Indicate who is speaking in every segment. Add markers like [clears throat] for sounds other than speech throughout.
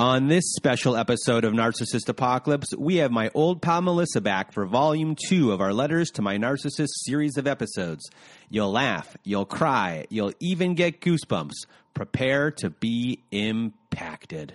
Speaker 1: On this special episode of Narcissist Apocalypse, we have my old pal Melissa back for volume two of our Letters to My Narcissist series of episodes. You'll laugh, you'll cry, you'll even get goosebumps. Prepare to be impacted.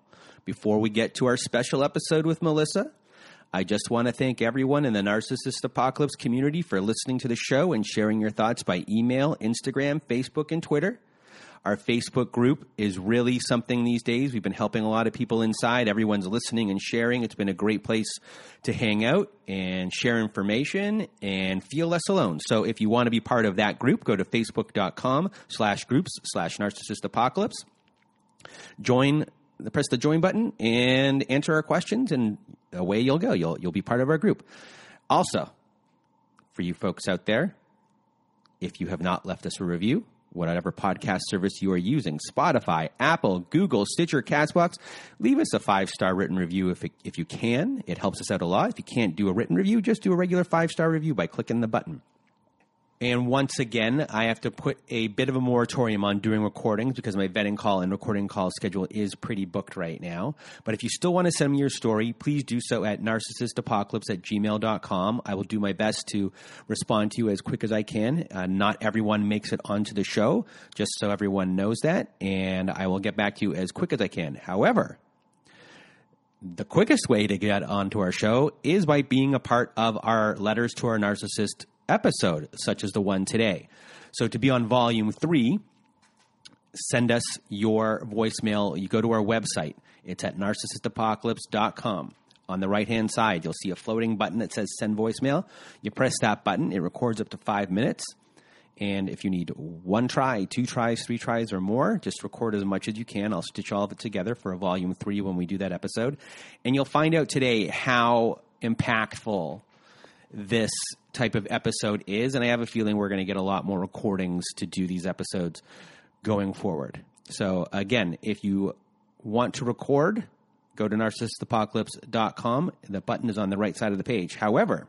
Speaker 1: before we get to our special episode with Melissa, I just want to thank everyone in the Narcissist Apocalypse community for listening to the show and sharing your thoughts by email, Instagram, Facebook, and Twitter. Our Facebook group is really something these days. We've been helping a lot of people inside. Everyone's listening and sharing. It's been a great place to hang out and share information and feel less alone. So if you want to be part of that group, go to facebook.com slash groups slash narcissist apocalypse. Join press the join button and answer our questions, and away you'll go. You'll you'll be part of our group. Also, for you folks out there, if you have not left us a review, whatever podcast service you are using, Spotify, Apple, Google, Stitcher, Castbox, leave us a five star written review if it, if you can. It helps us out a lot. If you can't do a written review, just do a regular five star review by clicking the button. And once again, I have to put a bit of a moratorium on doing recordings because my vetting call and recording call schedule is pretty booked right now. But if you still want to send me your story, please do so at narcissistapocalypse at gmail.com. I will do my best to respond to you as quick as I can. Uh, not everyone makes it onto the show, just so everyone knows that. And I will get back to you as quick as I can. However, the quickest way to get onto our show is by being a part of our Letters to Our Narcissist episode, such as the one today. So to be on volume three, send us your voicemail. You go to our website. It's at narcissistapocalypse.com. On the right hand side, you'll see a floating button that says send voicemail. You press that button, it records up to five minutes. And if you need one try, two tries, three tries, or more, just record as much as you can. I'll stitch all of it together for a volume three when we do that episode. And you'll find out today how impactful this type of episode is. And I have a feeling we're going to get a lot more recordings to do these episodes going forward. So, again, if you want to record, go to narcissistapocalypse.com. The button is on the right side of the page. However,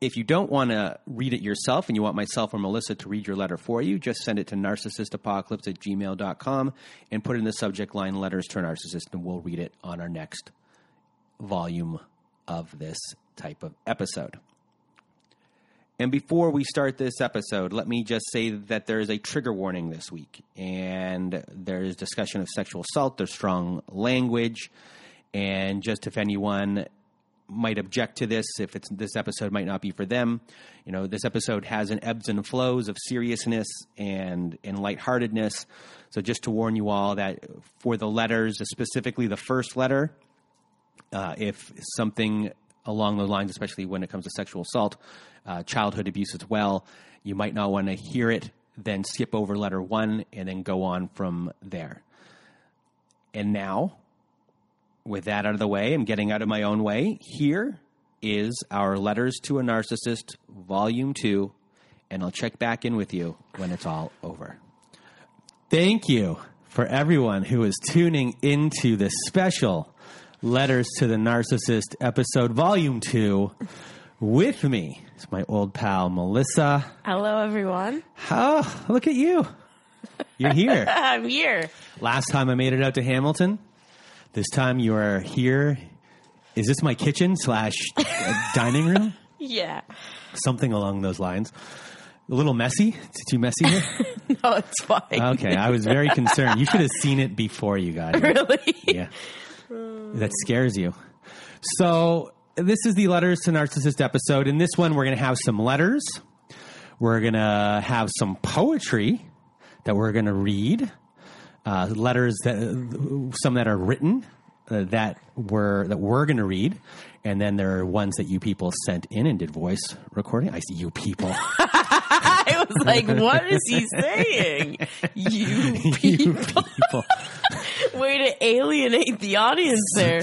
Speaker 1: if you don't want to read it yourself and you want myself or Melissa to read your letter for you, just send it to narcissistapocalypse at gmail.com and put in the subject line letters to a narcissist, and we'll read it on our next volume of this type of episode. And before we start this episode, let me just say that there is a trigger warning this week. And there's discussion of sexual assault, there's strong language. And just if anyone might object to this, if it's this episode might not be for them, you know, this episode has an ebbs and flows of seriousness and, and lightheartedness. So just to warn you all that for the letters, specifically the first letter, uh, if something along those lines, especially when it comes to sexual assault, uh, childhood abuse as well. You might not want to hear it, then skip over letter one and then go on from there. And now, with that out of the way, I'm getting out of my own way. Here is our Letters to a Narcissist, Volume 2, and I'll check back in with you when it's all over. Thank you for everyone who is tuning into this special Letters to the Narcissist episode, volume two, with me It's my old pal Melissa.
Speaker 2: Hello, everyone.
Speaker 1: Oh, look at you. You're here. [laughs]
Speaker 2: I'm here.
Speaker 1: Last time I made it out to Hamilton. This time you are here. Is this my kitchen slash uh, [laughs] dining room?
Speaker 2: Yeah.
Speaker 1: Something along those lines. A little messy. It's too messy here. [laughs]
Speaker 2: No, it's fine.
Speaker 1: Okay, I was very concerned. You should have seen it before you got here.
Speaker 2: really?
Speaker 1: Yeah. That scares you. So, this is the Letters to Narcissist episode. In this one, we're going to have some letters. We're going to have some poetry that we're going to read. Uh, letters that some that are written uh, that we're that we're going to read, and then there are ones that you people sent in and did voice recording. I see you people. [laughs]
Speaker 2: I was like, what is he saying? You [laughs]
Speaker 1: you
Speaker 2: people.
Speaker 1: people. [laughs]
Speaker 2: Way to alienate the audience there.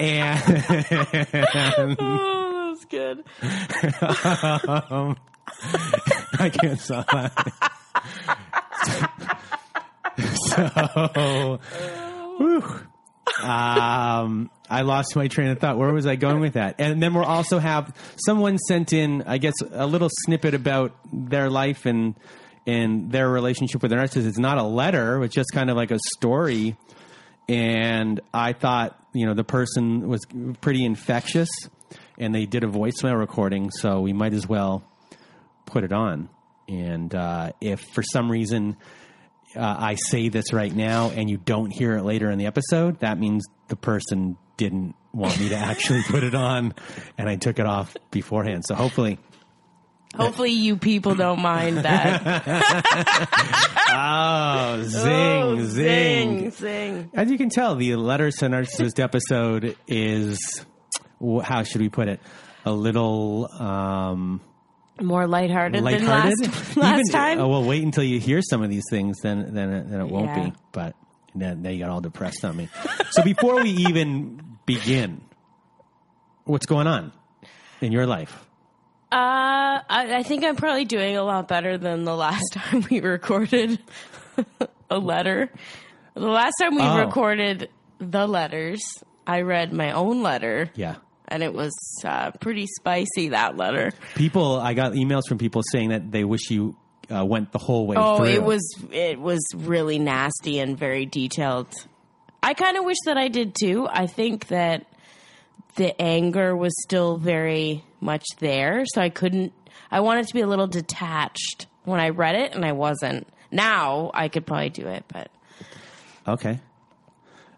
Speaker 1: And [laughs]
Speaker 2: Oh, that's good.
Speaker 1: I can't stop so, whew. um, I lost my train of thought. Where was I going with that? And then we'll also have someone sent in, I guess, a little snippet about their life and and their relationship with their narcissist. It's not a letter; it's just kind of like a story. And I thought, you know, the person was pretty infectious, and they did a voicemail recording, so we might as well put it on. And uh, if for some reason uh, I say this right now and you don't hear it later in the episode, that means the person didn't want me to [laughs] actually put it on and I took it off beforehand. So hopefully,
Speaker 2: Hopefully, you people don't mind that. [laughs] [laughs]
Speaker 1: oh, zing,
Speaker 2: Oh,
Speaker 1: zing.
Speaker 2: zing, zing.
Speaker 1: As you can tell, the Letters to Narcissist episode is how should we put it? A little um,
Speaker 2: More lighthearted,
Speaker 1: lighthearted.
Speaker 2: than last, [laughs] last
Speaker 1: Even-
Speaker 2: time.
Speaker 1: Oh, well, wait until you hear some of these things, then then it, then it won't
Speaker 2: Yeah.
Speaker 1: be. But then, then you got all depressed on me. so before we even begin, what's going on in your life?
Speaker 2: Uh, I, I think I'm probably doing a lot better than the last [laughs] time we recorded a letter. The last time we
Speaker 1: Oh.
Speaker 2: recorded the letters, I read my own letter,
Speaker 1: Yeah.
Speaker 2: and it was uh, pretty spicy. That letter.
Speaker 1: People, I got emails from people saying that they wish you uh, went the whole way
Speaker 2: Oh,
Speaker 1: through.
Speaker 2: it was it was really nasty and very detailed. I kind of wish that I did too. I think that the anger was still very much there, so I couldn't. I wanted to be a little detached when I read it, and I wasn't. Now I could probably do it, but
Speaker 1: Okay.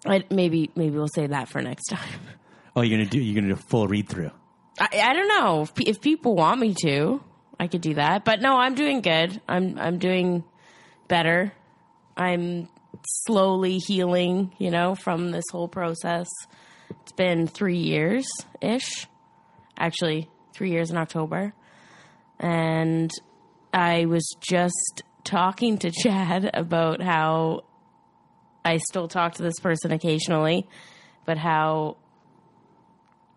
Speaker 2: I, maybe maybe we'll save that for next time. [laughs]
Speaker 1: Oh, you're gonna do you're gonna do a full read through.
Speaker 2: I, I don't know if, if people want me to, I could do that. But no, I'm doing good. I'm I'm doing better. I'm slowly healing, you know, from this whole process. It's been three years ish, actually three years in October, and I was just talking to [laughs] Chad about how I still talk to this person occasionally, but how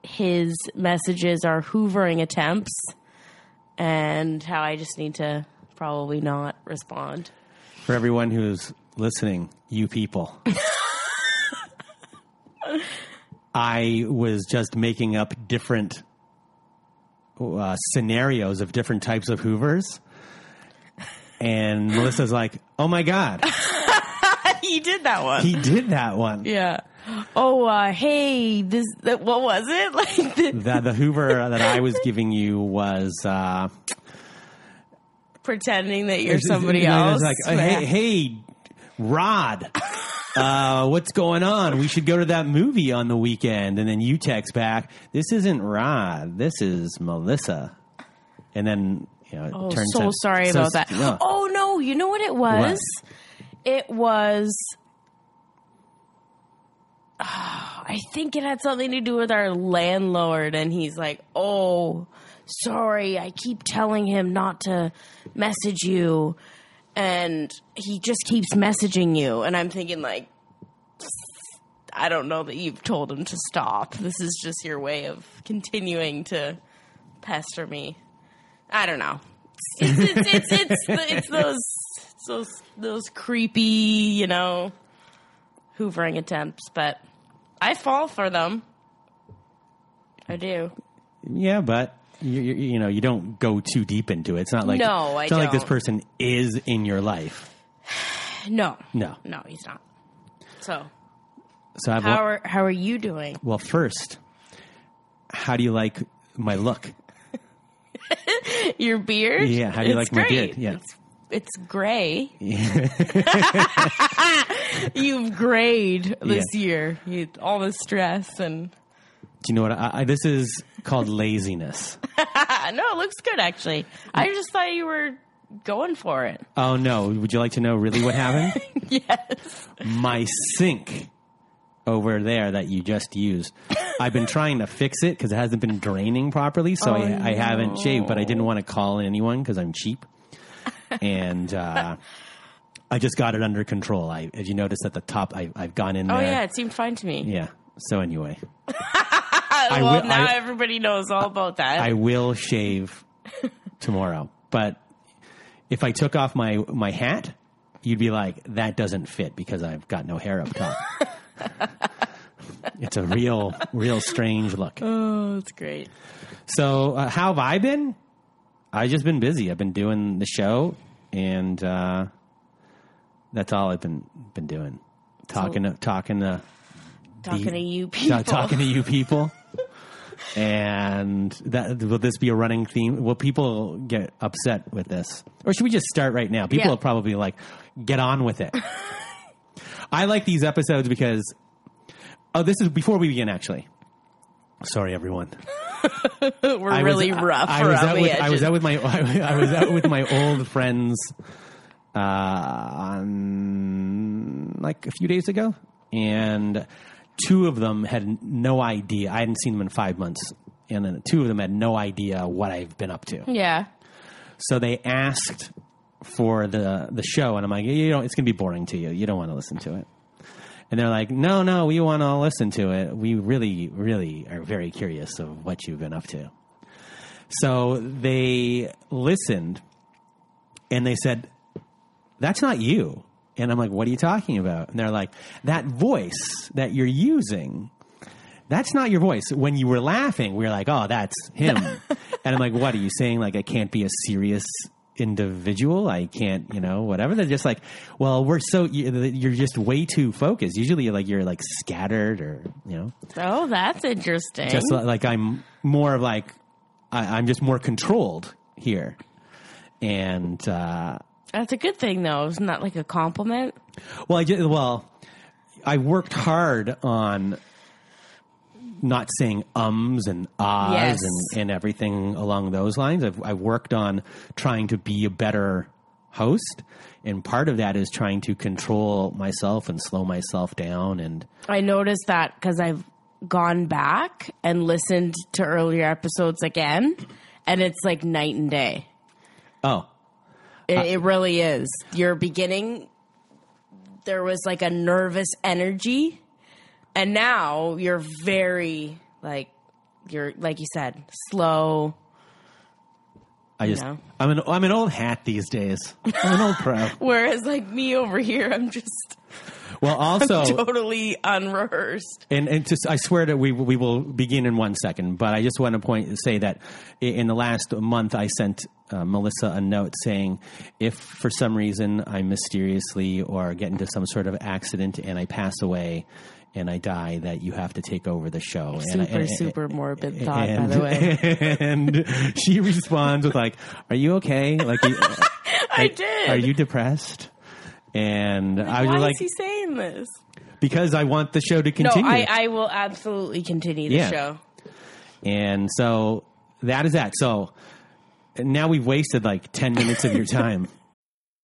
Speaker 2: his messages are hoovering attempts and how I just need to probably not respond.
Speaker 1: For everyone who's listening, you people. [laughs] I was just making up different uh, scenarios of different types of Hoovers. And Melissa's like, oh my God, [laughs]
Speaker 2: he did that one.
Speaker 1: he did that one.
Speaker 2: yeah. Oh, uh, hey, this, that, what was it? [laughs] Like, the,
Speaker 1: The, the Hoover that I was giving you was uh,
Speaker 2: pretending that you're somebody [laughs] else.
Speaker 1: Like, hey, hey, Rod, uh, what's going on? We should go to that movie on the weekend. And then you text back, this isn't Rod, this is Melissa. And then, you know, it
Speaker 2: Oh,
Speaker 1: turns
Speaker 2: so
Speaker 1: out-
Speaker 2: sorry
Speaker 1: so-
Speaker 2: about that.
Speaker 1: no.
Speaker 2: Oh no, you know what it was? It was. Ah, I think it had something to do with our landlord, and he's like, "Oh, sorry, I keep telling him not to message you, and he just keeps messaging you." And I'm thinking, like, I don't know that you've told him to stop. This is just your way of continuing to pester me. I don't know. It's it's it's it's, it's, those it's those those creepy, you know, hoovering attempts, but I fall for them. I do.
Speaker 1: Yeah, but you, you, you know you don't go too deep into it. It's not like
Speaker 2: No, I
Speaker 1: it's not like this person is in your life. [sighs]
Speaker 2: No,
Speaker 1: No.
Speaker 2: no, he's not. So
Speaker 1: So I've
Speaker 2: how are how are you doing?
Speaker 1: well first, how do you like my look? [laughs]
Speaker 2: Your beard?
Speaker 1: Yeah, how do you
Speaker 2: It's
Speaker 1: like my
Speaker 2: great.
Speaker 1: beard? Yeah.
Speaker 2: It's, it's gray. [laughs] [laughs] You've grayed this year. You, all the stress and
Speaker 1: Do you know what? I, I, this is called [laughs] laziness.
Speaker 2: No, it looks good actually. I just thought you were going for it.
Speaker 1: Oh no! Would you like to know really what happened? [laughs]
Speaker 2: Yes.
Speaker 1: my sink over there that you just used. I've been trying to fix it because it hasn't been draining properly, so
Speaker 2: Oh,
Speaker 1: I, I haven't shaved. But I didn't want to call anyone because I'm cheap, and uh, I just got it under control. I, as you noticed at the top, I, I've gone in there.
Speaker 2: Oh
Speaker 1: there.
Speaker 2: yeah, it seemed fine to me.
Speaker 1: Yeah. So anyway, [laughs]
Speaker 2: well,
Speaker 1: will-
Speaker 2: now
Speaker 1: I-
Speaker 2: everybody knows all about that.
Speaker 1: I will shave [laughs] tomorrow. But if I took off my my hat, you'd be like, "That doesn't fit because I've got no hair up top." [laughs] it's a real, real strange look.
Speaker 2: oh, that's great.
Speaker 1: So, uh, how have I been? I've just been busy. I've been doing the show, and uh, that's all I've been been doing. Talking to talking to
Speaker 2: Talking to you people.
Speaker 1: talking to you people. [laughs] And that will this be a running theme? Will people get upset with this, or should we just start right now? People
Speaker 2: Yeah.
Speaker 1: will probably like get on with it. [laughs] I like these episodes because oh, this is before we begin. Actually, sorry everyone. [laughs]
Speaker 2: We're
Speaker 1: I was-
Speaker 2: really rough
Speaker 1: I, [laughs] I was out with,
Speaker 2: edges.
Speaker 1: I was out with my I was out with my old friends uh, on like a few days ago, and two of them had no idea. I hadn't seen them in five months, and then two of them had no idea what I've been up to.
Speaker 2: yeah.
Speaker 1: So they asked for the the show, and I'm like, you know, it's gonna be boring to you. You don't want to listen to it. And they're like, no, no, we want to listen to it. We really, really are very curious of what you've been up to. So they listened, and they said, that's not you. And I'm like, what are you talking about? And they're like, that voice that you're using, that's not your voice. When you were laughing, we were like, oh, that's him. [laughs] and I'm like, what are you saying? Like, I can't be a serious individual. I can't, you know, whatever. They're just like, well, we're so, you're just way too focused. Usually, like, you're like scattered or, you know,
Speaker 2: Oh, that's interesting.
Speaker 1: just like I'm more of like, I, I'm just more controlled here. And, uh,
Speaker 2: that's a good thing, though. Isn't that like a compliment?
Speaker 1: Well, I just, well, I worked hard on not saying ums and ahs
Speaker 2: Yes.
Speaker 1: and, and everything along those lines. I've, I've worked on trying to be a better host, and part of that is trying to control myself and slow myself down. And
Speaker 2: I noticed that because I've gone back and listened to earlier episodes again, and it's like night and day.
Speaker 1: oh,
Speaker 2: It, uh, it really is. Your beginning, there was like a nervous energy, and now you're very like you're like you said, slow.
Speaker 1: I just
Speaker 2: know.
Speaker 1: I'm an I'm an old hat these days. I'm an old pro. [laughs]
Speaker 2: Whereas like me over here, I'm just
Speaker 1: Well, [laughs] also
Speaker 2: totally unrehearsed.
Speaker 1: And and just, I swear that we we will begin in one second, but I just want to point say that in the last month I sent uh, Melissa a note saying if for some reason I mysteriously or get into some sort of accident and I pass away and I die, that you have to take over the show. and,
Speaker 2: Super,
Speaker 1: and-
Speaker 2: super morbid thought, by the way. [laughs]
Speaker 1: and she responds with like, "Are you okay? Like, [laughs]
Speaker 2: I did.
Speaker 1: are you depressed?" And I was like,
Speaker 2: saying this?
Speaker 1: "Because I want the show to continue."
Speaker 2: No, I, I will absolutely continue the
Speaker 1: Yeah.
Speaker 2: show.
Speaker 1: And so that is that. So now we've wasted like 10 minutes of your time. [laughs]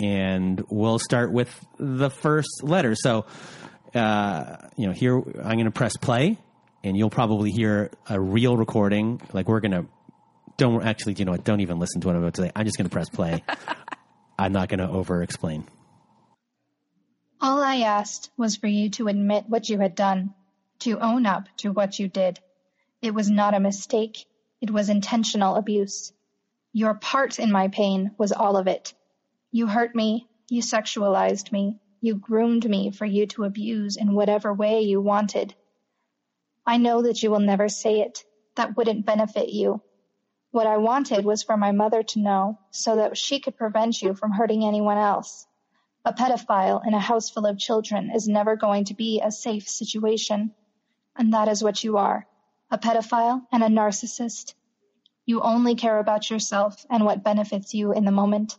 Speaker 1: And we'll start with the first letter. So, uh, you know, here I'm going to press play and you'll probably hear a real recording. Like we're gonna don't actually, you know what? Don't even listen to what I'm about to say. I'm just gonna press play. [laughs] I'm not gonna over explain.
Speaker 3: All I asked was for you to admit what you had done, to own up to what you did. It was not a mistake. It was intentional abuse. Your part in my pain was all of it. You hurt me. You sexualized me. You groomed me for you to abuse in whatever way you wanted. I know that you will never say it. That wouldn't benefit you. What I wanted was for my mother to know so that she could prevent you from hurting anyone else. A pedophile in a house full of children is never going to be a safe situation. And that is what you are. A pedophile and a narcissist. You only care about yourself and what benefits you in the moment.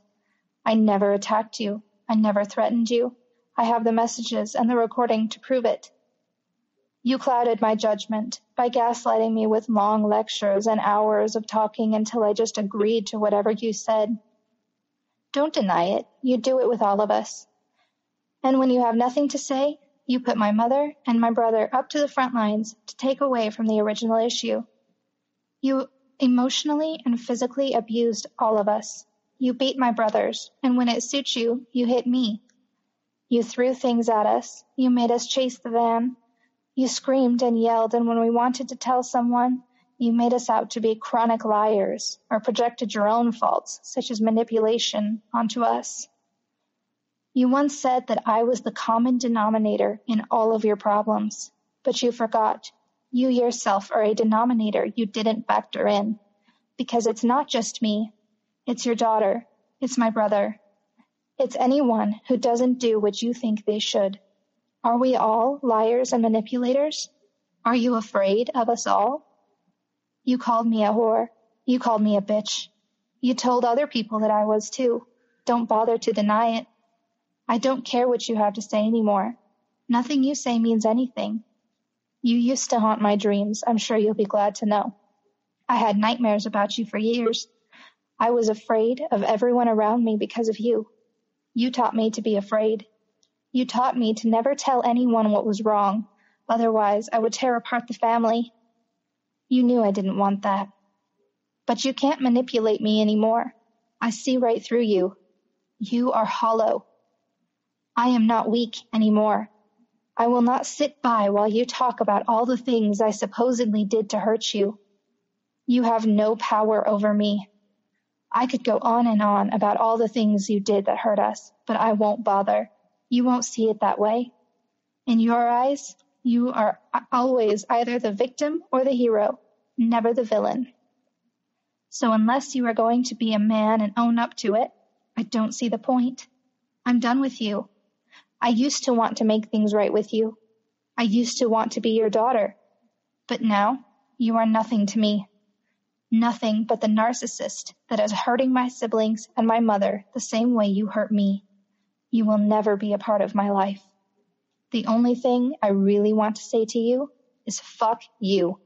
Speaker 3: I never attacked you. I never threatened you. I have the messages and the recording to prove it. You clouded my judgment by gaslighting me with long lectures and hours of talking until I just agreed to whatever you said. Don't deny it. You do it with all of us. And when you have nothing to say, you put my mother and my brother up to the front lines to take away from the original issue. You emotionally and physically abused all of us. You beat my brothers, and when it suits you, you hit me. You threw things at us. You made us chase the van. You screamed and yelled, and when we wanted to tell someone, you made us out to be chronic liars or projected your own faults, such as manipulation, onto us. You once said that I was the common denominator in all of your problems, but you forgot. You yourself are a denominator you didn't factor in. Because it's not just me. It's your daughter. It's my brother. It's anyone who doesn't do what you think they should. Are we all liars and manipulators? Are you afraid of us all? You called me a whore. You called me a bitch. You told other people that I was too. Don't bother to deny it. I don't care what you have to say anymore. Nothing you say means anything. You used to haunt my dreams. I'm sure you'll be glad to know. I had nightmares about you for years. I was afraid of everyone around me because of you. You taught me to be afraid. You taught me to never tell anyone what was wrong. Otherwise, I would tear apart the family. You knew I didn't want that. But you can't manipulate me anymore. I see right through you. You are hollow. I am not weak anymore. I will not sit by while you talk about all the things I supposedly did to hurt you. You have no power over me. I could go on and on about all the things you did that hurt us, but I won't bother. You won't see it that way. In your eyes, you are always either the victim or the hero, never the villain. So unless you are going to be a man and own up to it, I don't see the point. I'm done with you. I used to want to make things right with you. I used to want to be your daughter. But now you are nothing to me. Nothing but the narcissist that is hurting my siblings and my mother the same way you hurt me. You will never be a part of my life. The only thing I really want to say to you is fuck you.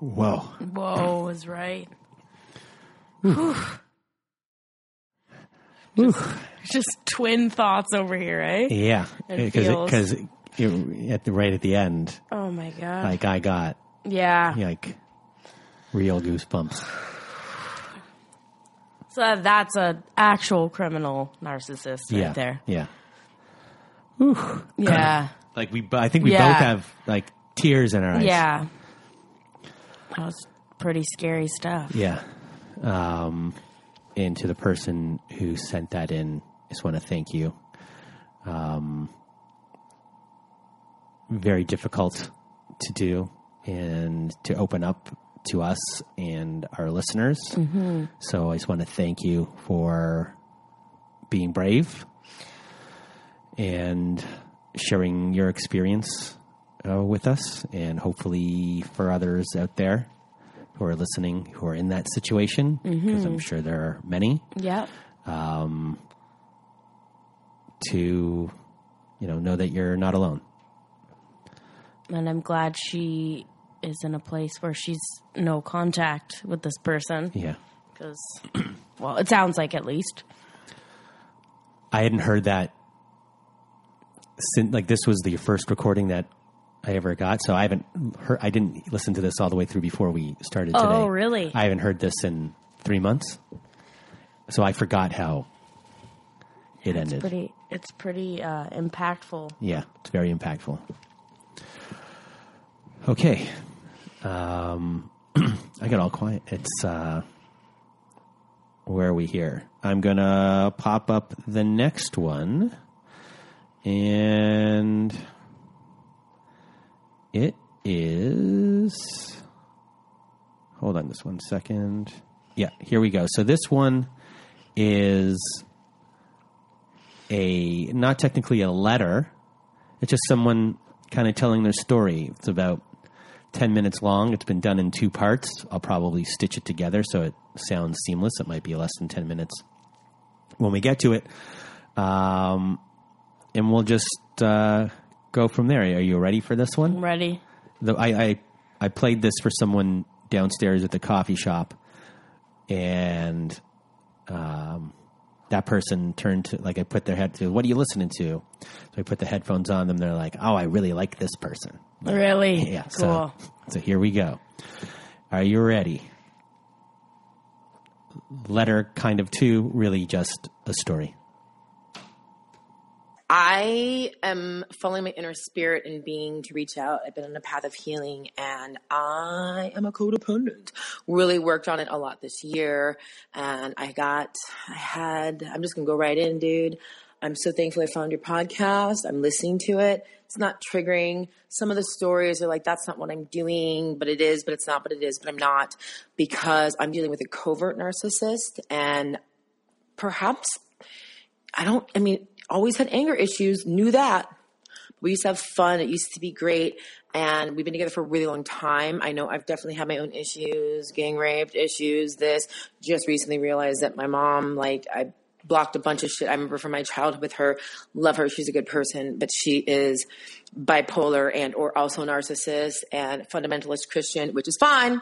Speaker 1: Whoa.
Speaker 2: Whoa is right. Whew. Just, just twin thoughts over here, eh?
Speaker 1: Yeah, because
Speaker 2: feels-
Speaker 1: because at the right at the end,
Speaker 2: Oh my god.
Speaker 1: like I got
Speaker 2: yeah.
Speaker 1: like real goosebumps. [sighs]
Speaker 2: So that's an actual criminal narcissist right
Speaker 1: yeah,
Speaker 2: there.
Speaker 1: yeah.
Speaker 2: Yeah. [coughs]
Speaker 1: Like we, bo- I think we
Speaker 2: Yeah.
Speaker 1: both have like tears in our eyes.
Speaker 2: yeah. That was pretty scary stuff.
Speaker 1: yeah. Um, and to the person who sent that in, I just want to thank you. Um, very difficult to do and to open up to us and our listeners. Mm-hmm. So I just want to thank you for being brave and sharing your experience uh, with us, and hopefully for others out there who are listening who are in that situation, because I'm mm-hmm. sure there are many,
Speaker 2: Yep.
Speaker 1: Um, to you know know that you're not alone.
Speaker 2: And I'm glad she is in a place where she's no contact with this person.
Speaker 1: Yeah,
Speaker 2: Because, [clears throat] well, it sounds like at least.
Speaker 1: I hadn't heard that since like this was the first recording that I ever got, so I haven't heard. I didn't listen to this all the way through before we started today.
Speaker 2: Oh, really?
Speaker 1: I haven't heard this in three months, so I forgot how it ended.
Speaker 2: Pretty. It's pretty uh, impactful.
Speaker 1: Yeah, it's very impactful. Okay. Um, [clears throat] I got all quiet. It's, uh, where are we here? I'm to pop up the next one. And it is. Hold on just one second. Yeah, here we go. So this one is a not technically a letter. It's just someone kind of telling their story. It's about 10 minutes long. It's been done in two parts. I'll probably stitch it together so it sounds seamless. It might be less than 10 minutes when we get to it. Um, and we'll just uh, go from there. Are you ready for this one?
Speaker 2: I'm ready.
Speaker 1: The, I, I, I played this for someone downstairs at the coffee shop, and um, that person turned to like I put their head to what are you listening to? So I put the headphones on them. They're like, oh, I really like this person.
Speaker 2: Really?
Speaker 1: Yeah.
Speaker 2: Cool.
Speaker 1: So, so here we go. Are you ready? Letter kind of two, really just a story.
Speaker 4: I am following my inner spirit and being to reach out. I've been on a path of healing and I am a codependent. Really worked on it a lot this year. And I got, I had, I'm just going to go right in, dude. I'm so thankful I found your podcast. I'm listening to it. It's not triggering. Some of the stories are like, that's not what I'm doing, but it is, but it's not, but it is, but I'm not because I'm dealing with a covert narcissist and perhaps I don't, I mean, always had anger issues, knew that. We used to have fun. It used to be great. And we've been together for a really long time. I know I've definitely had my own issues, gang raped issues, this. Just recently realized that my mom, like, I blocked a bunch of shit. I remember from my childhood with her. Love her. She's a good person, but she is bipolar and or also narcissist and fundamentalist Christian, which is fine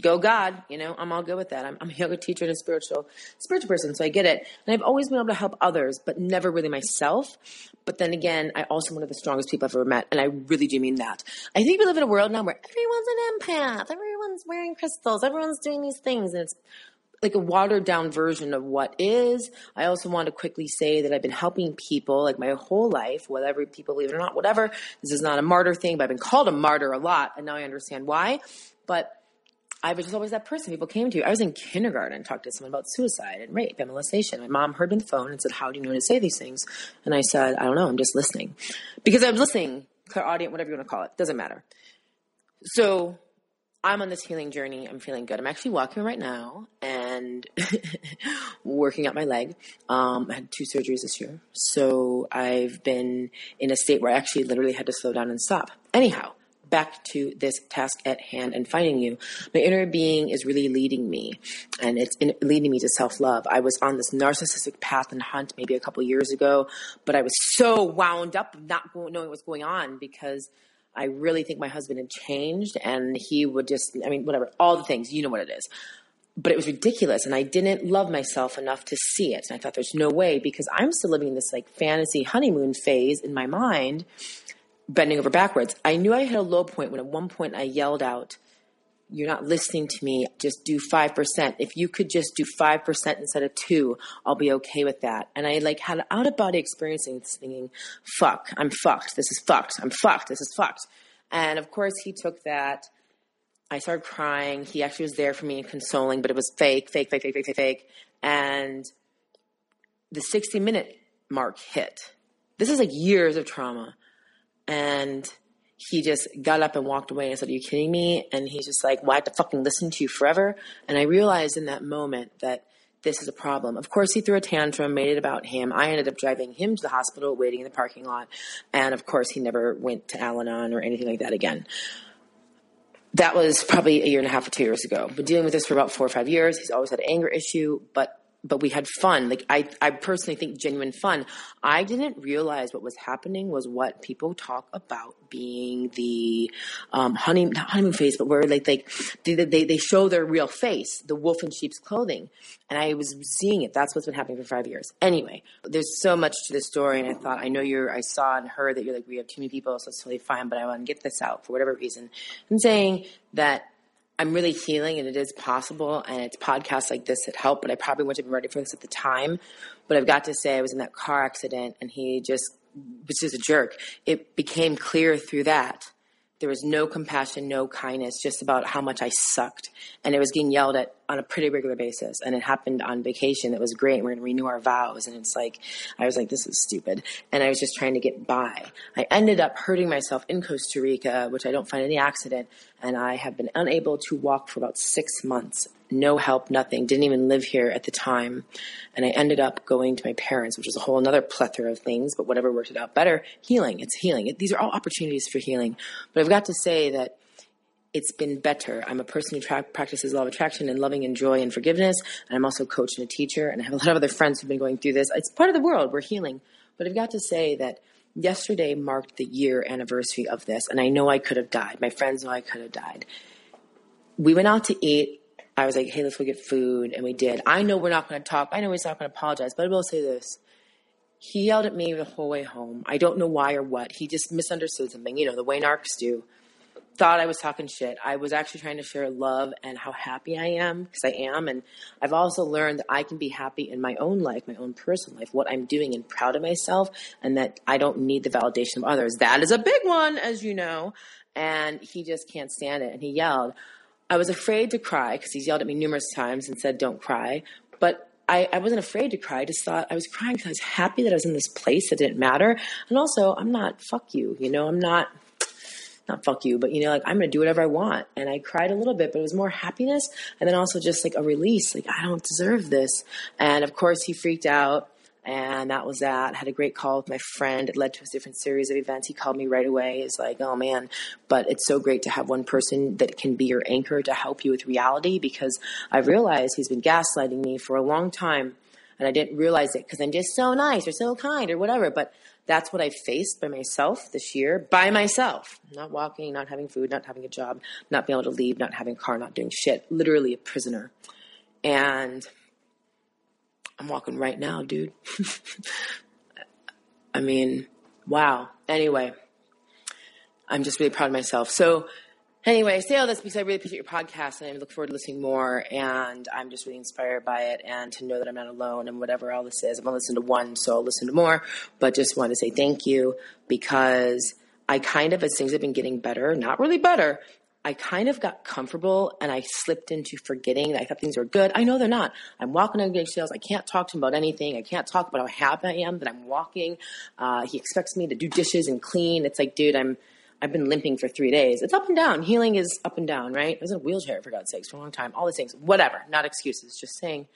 Speaker 4: go God, you know, I'm all good with that. I'm, I'm, a yoga teacher and a spiritual, spiritual person, so I get it. And I've always been able to help others, but never really myself. But then again, I also one of the strongest people I've ever met, and I really do mean that. I think we live in a world now where everyone's an empath, everyone's wearing crystals, everyone's doing these things, and it's like a watered down version of what is. I also want to quickly say that I've been helping people like my whole life, whether people believe it or not, whatever. This is not a martyr thing, but I've been called a martyr a lot, and now I understand why. But I was just always that person people came to. I was in kindergarten and talked to someone about suicide and rape and molestation. My mom heard me on the phone and said, How do you know to say these things? And I said, I don't know, I'm just listening. Because I was listening, clairaudient, whatever you want to call it, doesn't matter. So I'm on this healing journey. I'm feeling good. I'm actually walking right now and [laughs] working out my leg. Um, I had two surgeries this year. So I've been in a state where I actually literally had to slow down and stop. Anyhow, back to this task at hand and finding you. My inner being is really leading me, and it's in, leading me to self love. I was on this narcissistic path and hunt maybe a couple years ago, but I was so wound up not knowing what's going on because. I really think my husband had changed and he would just, I mean, whatever, all the things, you know what it is but it was ridiculous and i didn't love myself enough to see it and i thought there's no way because i'm still living in this like fantasy honeymoon phase in my mind bending over backwards. I knew I hit a low point when at one point I yelled out, You're not listening to me. Just do 5%. If you could just do 5% instead of two, I'll be okay with that. And I like had out of body experience thinking, Fuck, I'm fucked. This is fucked. I'm fucked. This is fucked. And of course, he took that. I started crying. He actually was there for me and consoling, but it was fake, fake, fake, fake, fake, fake, fake. And the 60 minute mark hit. This is like years of trauma and he just got up and walked away and said, Are you kidding me? And he's just like, Well, I have to fucking listen to you forever. And I realized in that moment that this is a problem. Of course, he threw a tantrum, made it about him. I ended up driving him to the hospital, waiting in the parking lot. And of course, he never went to Al Anon or anything like that again. That was probably a year and a half or two years ago. Been dealing with this for about four or five years. He's always had an anger issue, but but we had fun. Like I, I personally think genuine fun. I didn't realize what was happening was what people talk about being the um, honey, not honeymoon phase, but where like like they, they they show their real face, the wolf in sheep's clothing, and I was seeing it. That's what's been happening for five years. Anyway, there's so much to the story, and I thought I know you're. I saw and heard that you're like we have too many people, so it's totally fine. But I want to get this out for whatever reason. I'm saying that I'm really healing and it is possible. And it's podcasts like this that help, but I probably wouldn't have been ready for this at the time. But I've got to say, I was in that car accident and he just was just a jerk. It became clear through that there was no compassion, no kindness, just about how much I sucked. And it was getting yelled at on a pretty regular basis. And it happened on vacation. It was great. We're going to renew our vows. And it's like, I was like, this is stupid. And I was just trying to get by. I ended up hurting myself in Costa Rica, which I don't find any accident. And I have been unable to walk for about six months no help, nothing, didn't even live here at the time. And I ended up going to my parents, which is a whole another plethora of things, but whatever worked it out better. Healing, it's healing. These are all opportunities for healing. But I've got to say that it's been better. I'm a person who tra- practices law of attraction and loving and joy and forgiveness. And I'm also a coach and a teacher. And I have a lot of other friends who've been going through this. It's part of the world. We're healing. But I've got to say that yesterday marked the year anniversary of this. And I know I could have died. My friends know I could have died. We went out to eat I was like, hey, let's go get food. And we did. I know we're not going to talk. I know he's not going to apologize, but I will say this. He yelled at me the whole way home. I don't know why or what. He just misunderstood something, you know, the way narcs do. Thought I was talking shit. I was actually trying to share love and how happy I am, because I am. And I've also learned that I can be happy in my own life, my own personal life, what I'm doing, and proud of myself, and that I don't need the validation of others. That is a big one, as you know. And he just can't stand it. And he yelled, I was afraid to cry because he's yelled at me numerous times and said, don't cry. But I, I wasn't afraid to cry. I just thought I was crying because I was happy that I was in this place that didn't matter. And also, I'm not fuck you. You know, I'm not, not fuck you, but you know, like I'm going to do whatever I want. And I cried a little bit, but it was more happiness. And then also just like a release. Like, I don't deserve this. And of course, he freaked out and that was that. Had a great call with my friend. It led to a different series of events. He called me right away. He's like, "Oh man!" But it's so great to have one person that can be your anchor to help you with reality. Because I realized he's been gaslighting me for a long time, and I didn't realize it because I'm just so nice or so kind or whatever. But that's what I faced by myself this year, by myself. Not walking, not having food, not having a job, not being able to leave, not having a car, not doing shit. Literally a prisoner. And I'm walking right now, dude. [laughs] I mean, wow. Anyway, I'm just really proud of myself. So, anyway, I say all this because I really appreciate your podcast and I look forward to listening more. And I'm just really inspired by it and to know that I'm not alone and whatever all this is. I'm to listen to one, so I'll listen to more. But just want to say thank you because I kind of, as things have been getting better, not really better, I kind of got comfortable and I slipped into forgetting that I thought things were good. I know they're not. I'm walking on eggshells. I can't talk to him about anything. I can't talk about how happy I am that I'm walking. Uh, he expects me to do dishes and clean. It's like, dude, I'm, I've been limping for three days. It's up and down. Healing is up and down, right? I was in a wheelchair for God's sakes for a long time. All these things, whatever, not excuses. Just saying.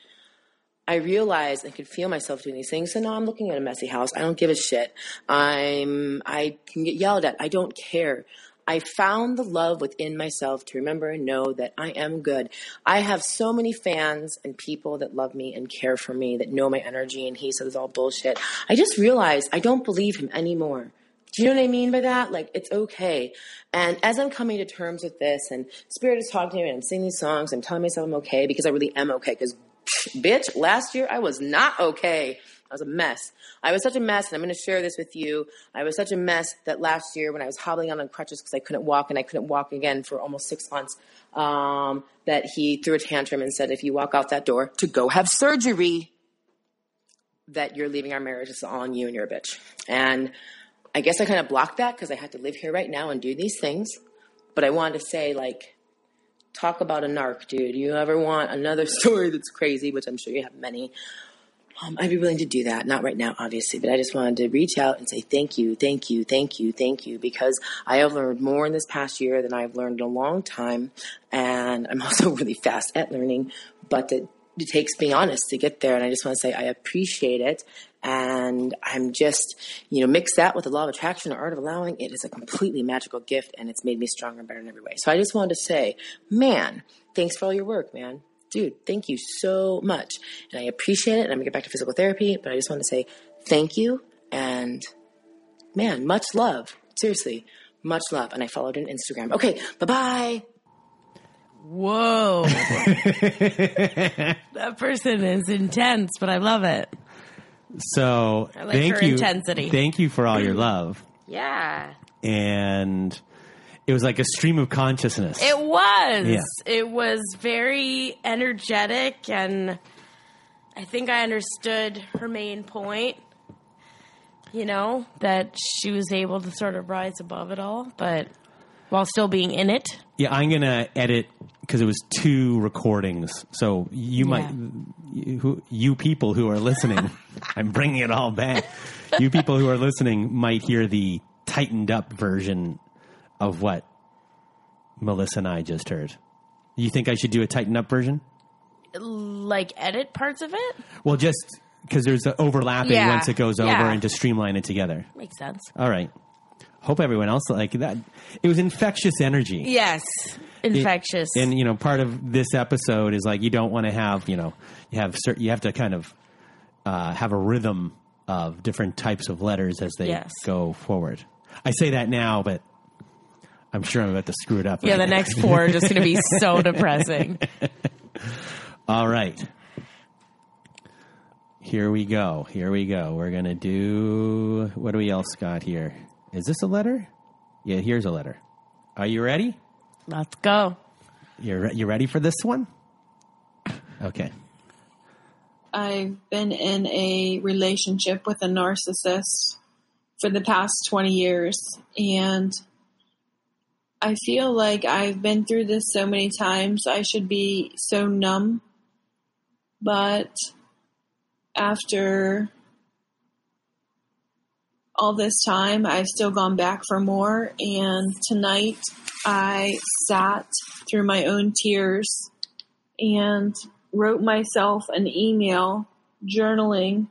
Speaker 4: I realized I could feel myself doing these things. So now I'm looking at a messy house. I don't give a shit. I'm, I can get yelled at. I don't care. I found the love within myself to remember and know that I am good. I have so many fans and people that love me and care for me that know my energy and he says it's all bullshit. I just realized I don't believe him anymore. Do you know what I mean by that? Like, it's okay. And as I'm coming to terms with this and Spirit is talking to me and I'm singing these songs, I'm telling myself I'm okay because I really am okay. Because, bitch, last year I was not okay. I was a mess. I was such a mess, and I'm going to share this with you. I was such a mess that last year, when I was hobbling on crutches because I couldn't walk, and I couldn't walk again for almost six months, um, that he threw a tantrum and said, "If you walk out that door to go have surgery, that you're leaving our marriage. It's all on you, and you're a bitch." And I guess I kind of blocked that because I had to live here right now and do these things. But I wanted to say, like, talk about a narc, dude. You ever want another [laughs] story that's crazy, which I'm sure you have many, um, I'd be willing to do that. Not right now, obviously, but I just wanted to reach out and say thank you, thank you, thank you, thank you, because I have learned more in this past year than I've learned in a long time. And I'm [laughs] also really fast at learning, but it, it takes being honest to get there. And I just want to say I appreciate it. And I'm just, you know, mix that with the law of attraction or art of allowing. It is a completely magical gift and it's made me stronger and better in every way. So I just wanted to say, man, thanks for all your work, man dude, thank you so much. And I appreciate it. And I'm gonna get back to physical therapy, but I just want to say thank you and man, much love. Seriously, much love. And I followed on Instagram. Okay, bye bye.
Speaker 2: Whoa. [laughs] that person is intense, but I love it.
Speaker 1: So
Speaker 2: like
Speaker 1: thank you,
Speaker 2: intensity.
Speaker 1: thank you for all your love, [clears throat]
Speaker 2: Yeah.
Speaker 1: and it was like a stream of consciousness.
Speaker 2: It was.
Speaker 1: Yeah.
Speaker 2: It was very energetic, and I think I understood her main point. You know, that she was able to sort of rise above it all, but while still being in it.
Speaker 1: yeah, I'm gonna edit because it was two recordings. So you might, you, who- you people who are listening, [laughs] I'm bringing it all back. You people who are listening might hear the tightened up version of what Melissa and I just heard. You think I should do a tightened up version?
Speaker 2: Like edit parts of it?
Speaker 1: Well, just because there's the overlapping
Speaker 2: Yeah.
Speaker 1: once it goes over
Speaker 2: Yeah.
Speaker 1: and to streamline it together.
Speaker 2: Makes sense.
Speaker 1: All right. Hope everyone else like that. It was infectious energy.
Speaker 2: Yes. Infectious.
Speaker 1: And you know, part of this episode is like you don't want to have you know you have cer you have to kind of uh, have a rhythm of different types of letters as they
Speaker 2: Yes.
Speaker 1: go forward. I say that now, but I'm sure I'm about to screw it up.
Speaker 2: yeah,
Speaker 1: right
Speaker 2: the
Speaker 1: now.
Speaker 2: next four are just going to be so [laughs] depressing.
Speaker 1: All right. Here we go. Here we go. We're gonna do. What do we else got here? Is this a letter? Yeah, here's a letter. Are you ready?
Speaker 2: Let's go.
Speaker 1: You're re- you ready for this one? Okay.
Speaker 5: I've been in a relationship with a narcissist for the past 20 years and I feel like I've been through this so many times. I should be so numb. But after all this time, I've still gone back for more. And tonight, I sat through my own tears and wrote myself an email journaling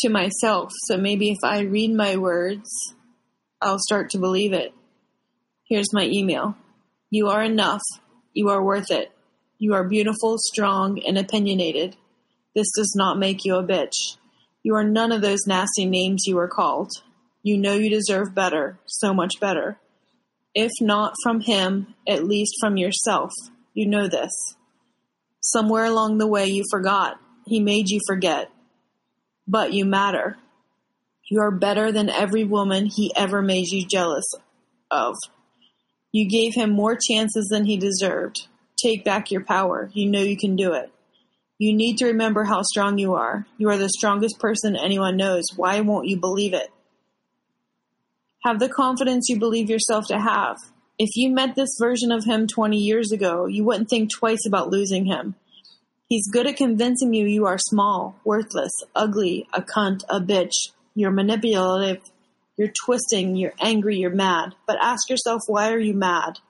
Speaker 5: to myself. So maybe if I read my words, I'll start to believe it. Here's my email You are enough. You are worth it. You are beautiful, strong, and opinionated. This does not make you a bitch. You are none of those nasty names you were called. You know you deserve better, so much better. If not from him, at least from yourself. You know this. Somewhere along the way, you forgot. He made you forget. But you matter. You are better than every woman he ever made you jealous of. You gave him more chances than he deserved. Take back your power. You know you can do it. You need to remember how strong you are. You are the strongest person anyone knows. Why won't you believe it? Have the confidence you believe yourself to have. If you met this version of him 20 years ago, you wouldn't think twice about losing him. He's good at convincing you you are small, worthless, ugly, a cunt, a bitch. You're manipulative, you're twisting, you're angry, you're mad. But ask yourself, why are you mad?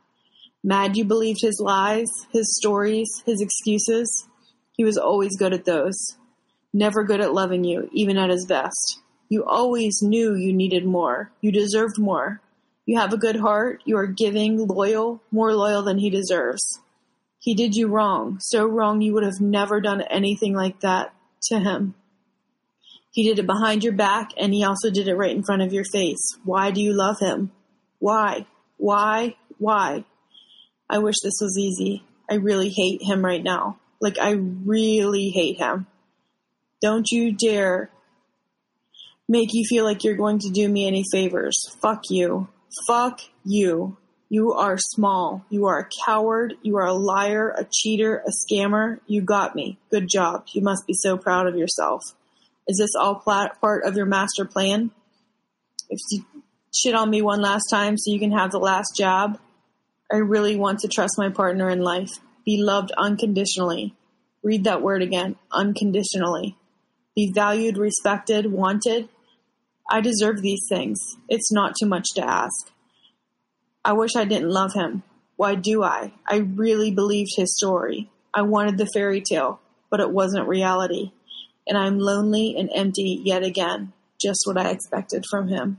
Speaker 5: Mad you believed his lies, his stories, his excuses? He was always good at those. Never good at loving you, even at his best. You always knew you needed more. You deserved more. You have a good heart. You are giving, loyal, more loyal than he deserves. He did you wrong, so wrong you would have never done anything like that to him. He did it behind your back, and he also did it right in front of your face. Why do you love him? Why? Why? Why? I wish this was easy. I really hate him right now. Like, I really hate him. Don't you dare make you feel like you're going to do me any favors. Fuck you. Fuck you. You are small. You are a coward. You are a liar, a cheater, a scammer. You got me. Good job. You must be so proud of yourself. Is this all part of your master plan? If you shit on me one last time so you can have the last job, I really want to trust my partner in life. Be loved unconditionally. Read that word again unconditionally. Be valued, respected, wanted. I deserve these things. It's not too much to ask. I wish I didn't love him. Why do I? I really believed his story. I wanted the fairy tale, but it wasn't reality. And I'm lonely and empty yet again, just what I expected from him.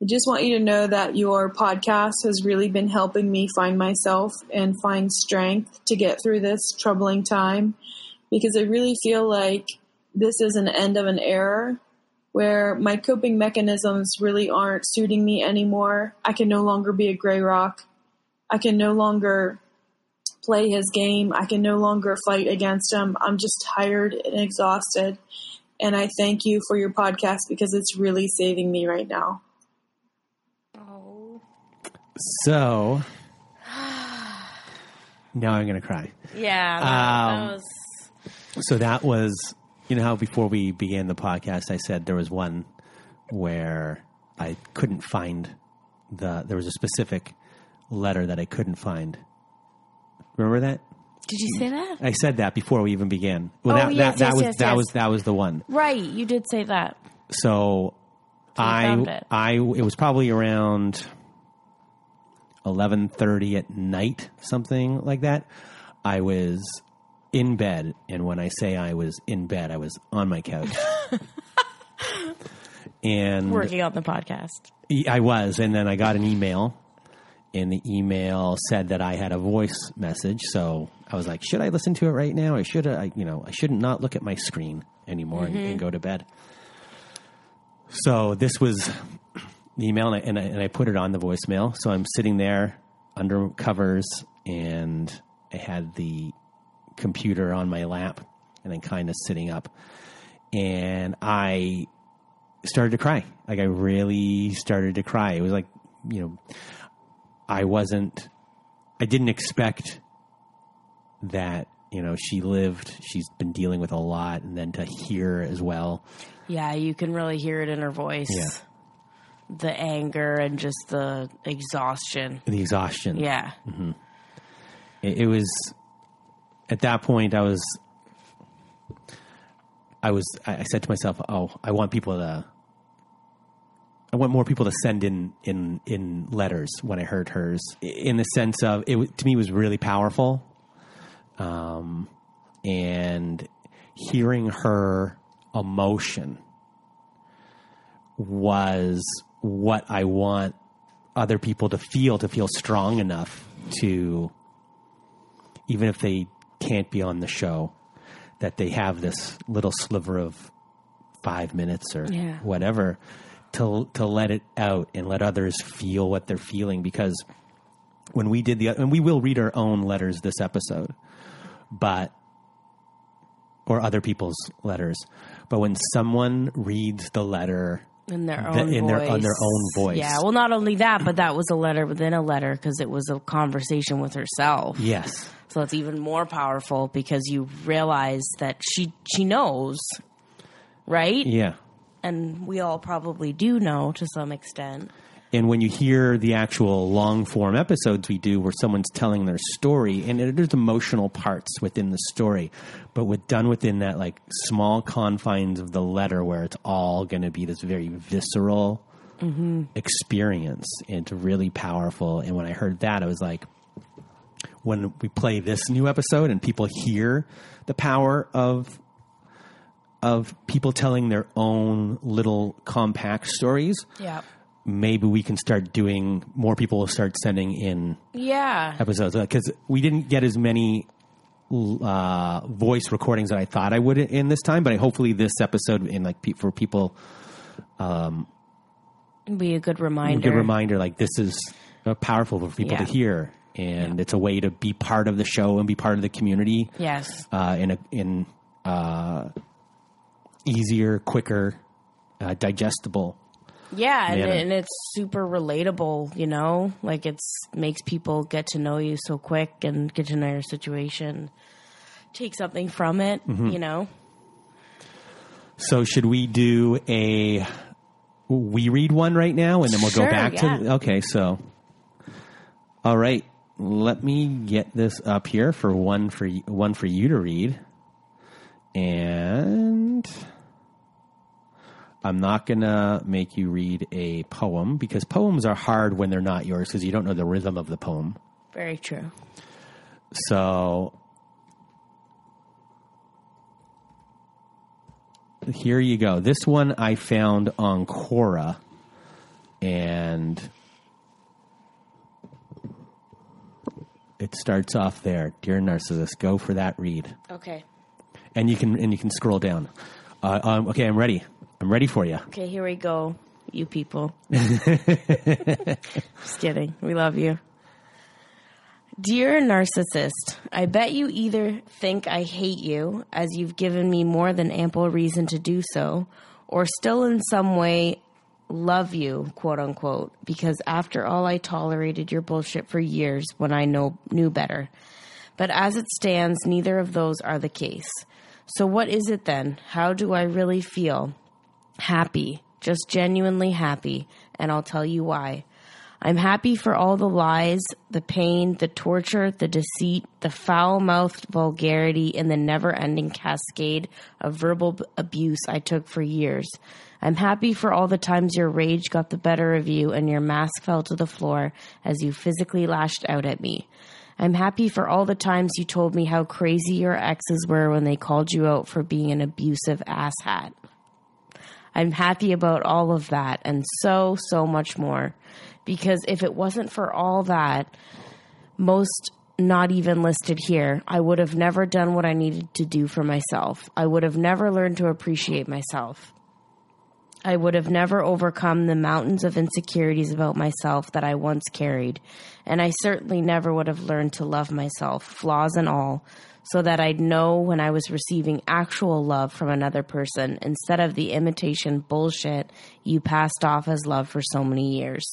Speaker 5: I just want you to know that your podcast has really been helping me find myself and find strength to get through this troubling time because I really feel like this is an end of an era where my coping mechanisms really aren't suiting me anymore. I can no longer be a gray rock. I can no longer play his game. I can no longer fight against him. I'm just tired and exhausted. And I thank you for your podcast because it's really saving me right now.
Speaker 1: So now I'm going to cry.
Speaker 2: Yeah. That,
Speaker 1: Um,
Speaker 2: that was.
Speaker 1: So that was, you know, how before we began the podcast, I said there was one where I couldn't find the. There was a specific letter that I couldn't find. Remember that?
Speaker 2: Did you say that?
Speaker 1: I said that before we even began.
Speaker 2: Oh,
Speaker 1: that,
Speaker 2: yes,
Speaker 1: that, that
Speaker 2: yes,
Speaker 1: was
Speaker 2: yes,
Speaker 1: that was that was the one.
Speaker 2: Right. You did say that.
Speaker 1: So,
Speaker 2: found
Speaker 1: I
Speaker 2: it.
Speaker 1: I it was probably around eleven thirty at night, something like that. I was in bed, and when I say I was in bed, I was on my couch, [laughs] and
Speaker 2: Working on the podcast.
Speaker 1: I was, and then I got an email, and the email said that I had a voice message. So I was like, should I listen to it right now? I should, I you know, I shouldn't not look at my screen anymore and, and mm-hmm. go to bed. So this was the email, and I, and, I, and I put it on the voicemail. So I'm sitting there under covers, and I had the computer on my lap, and then kind of sitting up, and I started to cry. Like I really started to cry. It was like, you know, I wasn't, I didn't expect that, you know, she lived, she's been dealing with a lot and then to hear as well.
Speaker 2: Yeah, you can really hear it in her voice.
Speaker 1: Yeah.
Speaker 2: The anger and just the exhaustion.
Speaker 1: The exhaustion.
Speaker 2: Yeah.
Speaker 1: It, it was, at that point, I was, I was, I I said to myself, oh, I want people to, I want more people to send in in in letters when I heard hers. In the sense of it, to me, was really powerful, um, and hearing her emotion was what I want other people to feel to feel strong enough to, even if they can't be on the show, that they have this little sliver of five minutes or
Speaker 2: Yeah.
Speaker 1: whatever to to let it out and let others feel what they're feeling because when we did the and we will read our own letters this episode but or other people's letters but when someone reads the letter
Speaker 2: In their
Speaker 1: The-
Speaker 2: own
Speaker 1: in their- on their own voice.
Speaker 2: Yeah. Well, not only that, but that was a letter within a letter because it was a conversation with herself.
Speaker 1: yes
Speaker 2: So it's even more powerful because you realize that she she knows, right?
Speaker 1: yeah
Speaker 2: And we all probably do know to some extent.
Speaker 1: And when you hear the actual long form episodes we do where someone's telling their story, and it- there's emotional parts within the story, but with done within that like small confines of the letter where it's all going to be this very visceral mm-hmm. experience and it's really powerful. And when I heard that, I was like, when we play this new episode and people hear the power of of people telling their own little compact stories,
Speaker 2: Yeah.
Speaker 1: Maybe we can start doing more people will start sending in
Speaker 2: Yeah.
Speaker 1: episodes because we didn't get as many uh, voice recordings that I thought I would in this time, but hopefully this episode in like pe- for people um,
Speaker 2: Be a good reminder.
Speaker 1: good reminder like this is uh, powerful for people
Speaker 2: Yeah.
Speaker 1: to hear and it's a way to be part of the show and be part of the community
Speaker 2: Yes.
Speaker 1: uh, in a in uh, easier, quicker, uh, digestible.
Speaker 2: Yeah, and, and it's super relatable, you know? Like it's makes people get to know you so quick and get to know your situation. Take something from it,
Speaker 1: Mm-hmm.
Speaker 2: you know?
Speaker 1: So should we do a we read one right now and then we'll
Speaker 2: Sure,
Speaker 1: go back
Speaker 2: yeah.
Speaker 1: to okay so all right let me get this up here for one for one for you to read and I'm not gonna make you read a poem because poems are hard when they're not yours because you don't know the rhythm of the poem
Speaker 2: Very true.
Speaker 1: so here you go. This one I found on Quora. and it starts off there. Dear narcissist, go for that read,
Speaker 2: Okay.
Speaker 1: and you can and you can scroll down. Uh, um, okay, I'm ready. I'm ready for you.
Speaker 2: Okay, here we go, you people. [laughs] Just kidding. We love you. Dear narcissist, I bet you either think I hate you, as you've given me more than ample reason to do so, or still in some way love you, quote unquote, because after all, I tolerated your bullshit for years when I know, knew better. But as it stands, neither of those are the case. So, what is it then? How do I really feel? Happy, just genuinely happy, and I'll tell you why. I'm happy for all the lies, the pain, the torture, the deceit, the foul mouthed vulgarity, and the never ending cascade of verbal abuse I took for years. I'm happy for all the times your rage got the better of you and your mask fell to the floor as you physically lashed out at me. I'm happy for all the times you told me how crazy your exes were when they called you out for being an abusive asshat. I'm happy about all of that and so, so much more. Because if it wasn't for all that, most not even listed here, I would have never done what I needed to do for myself. I would have never learned to appreciate myself. I would have never overcome the mountains of insecurities about myself that I once carried. And I certainly never would have learned to love myself, flaws and all, so that I'd know when I was receiving actual love from another person instead of the imitation bullshit you passed off as love for so many years.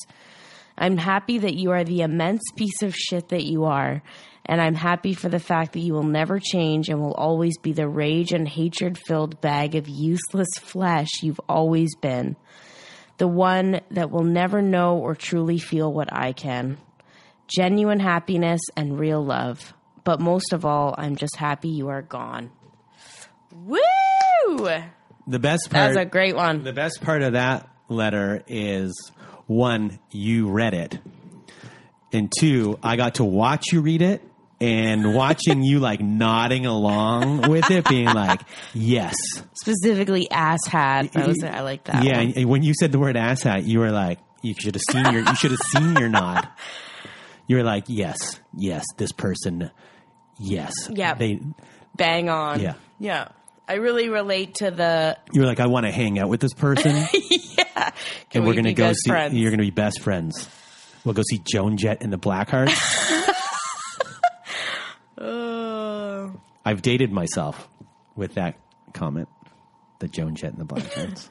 Speaker 2: I'm happy that you are the immense piece of shit that you are. And I'm happy for the fact that you will never change and will always be the rage and hatred filled bag of useless flesh you've always been. The one that will never know or truly feel what I can. Genuine happiness and real love. But most of all, I'm just happy you are gone. Woo!
Speaker 1: The best part.
Speaker 2: was a great one.
Speaker 1: The best part of that letter is one, you read it, and two, I got to watch you read it and [laughs] watching you like nodding along with it, being like, yes.
Speaker 2: Specifically, ass hat. That was, I like that.
Speaker 1: yeah,
Speaker 2: one.
Speaker 1: and when you said the word asshat, you were like, you should have seen your, you should have seen your nod. [laughs] You were like, yes, yes, this person, yes.
Speaker 2: Yeah.
Speaker 1: They,
Speaker 2: Bang on.
Speaker 1: Yeah.
Speaker 2: Yeah. I really relate to the
Speaker 1: You're like, I want to hang out with this person. [laughs]
Speaker 2: Can
Speaker 1: and
Speaker 2: we
Speaker 1: we're gonna go see.
Speaker 2: friends?
Speaker 1: You're gonna be best friends. We'll go see Joan Jett and the Blackhearts.
Speaker 2: Uh, [laughs] [laughs]
Speaker 1: I've dated myself with that comment. The Joan Jett and the Blackhearts.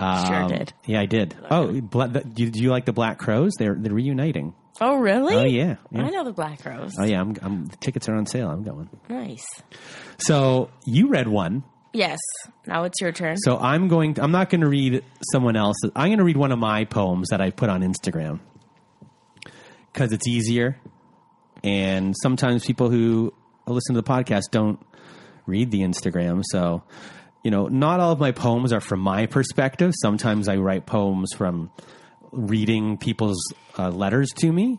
Speaker 2: sure
Speaker 1: Um,
Speaker 2: did.
Speaker 1: Yeah, I did. Oh, bla- the, do, do you like the Black Crowes? They're they're reuniting.
Speaker 2: Oh, really?
Speaker 1: Oh yeah, yeah.
Speaker 2: I know the Black Rose.
Speaker 1: Oh yeah, I'm, I'm, the tickets are on sale. I'm going.
Speaker 2: Nice.
Speaker 1: So you read one.
Speaker 2: Yes. Now it's your turn.
Speaker 1: So I'm going. To, I'm not going to read someone else's. I'm going to read one of my poems that I put on Instagram because it's easier. And sometimes people who listen to the podcast don't read the Instagram. So, you know, not all of my poems are from my perspective. Sometimes I write poems from reading people's uh, letters to me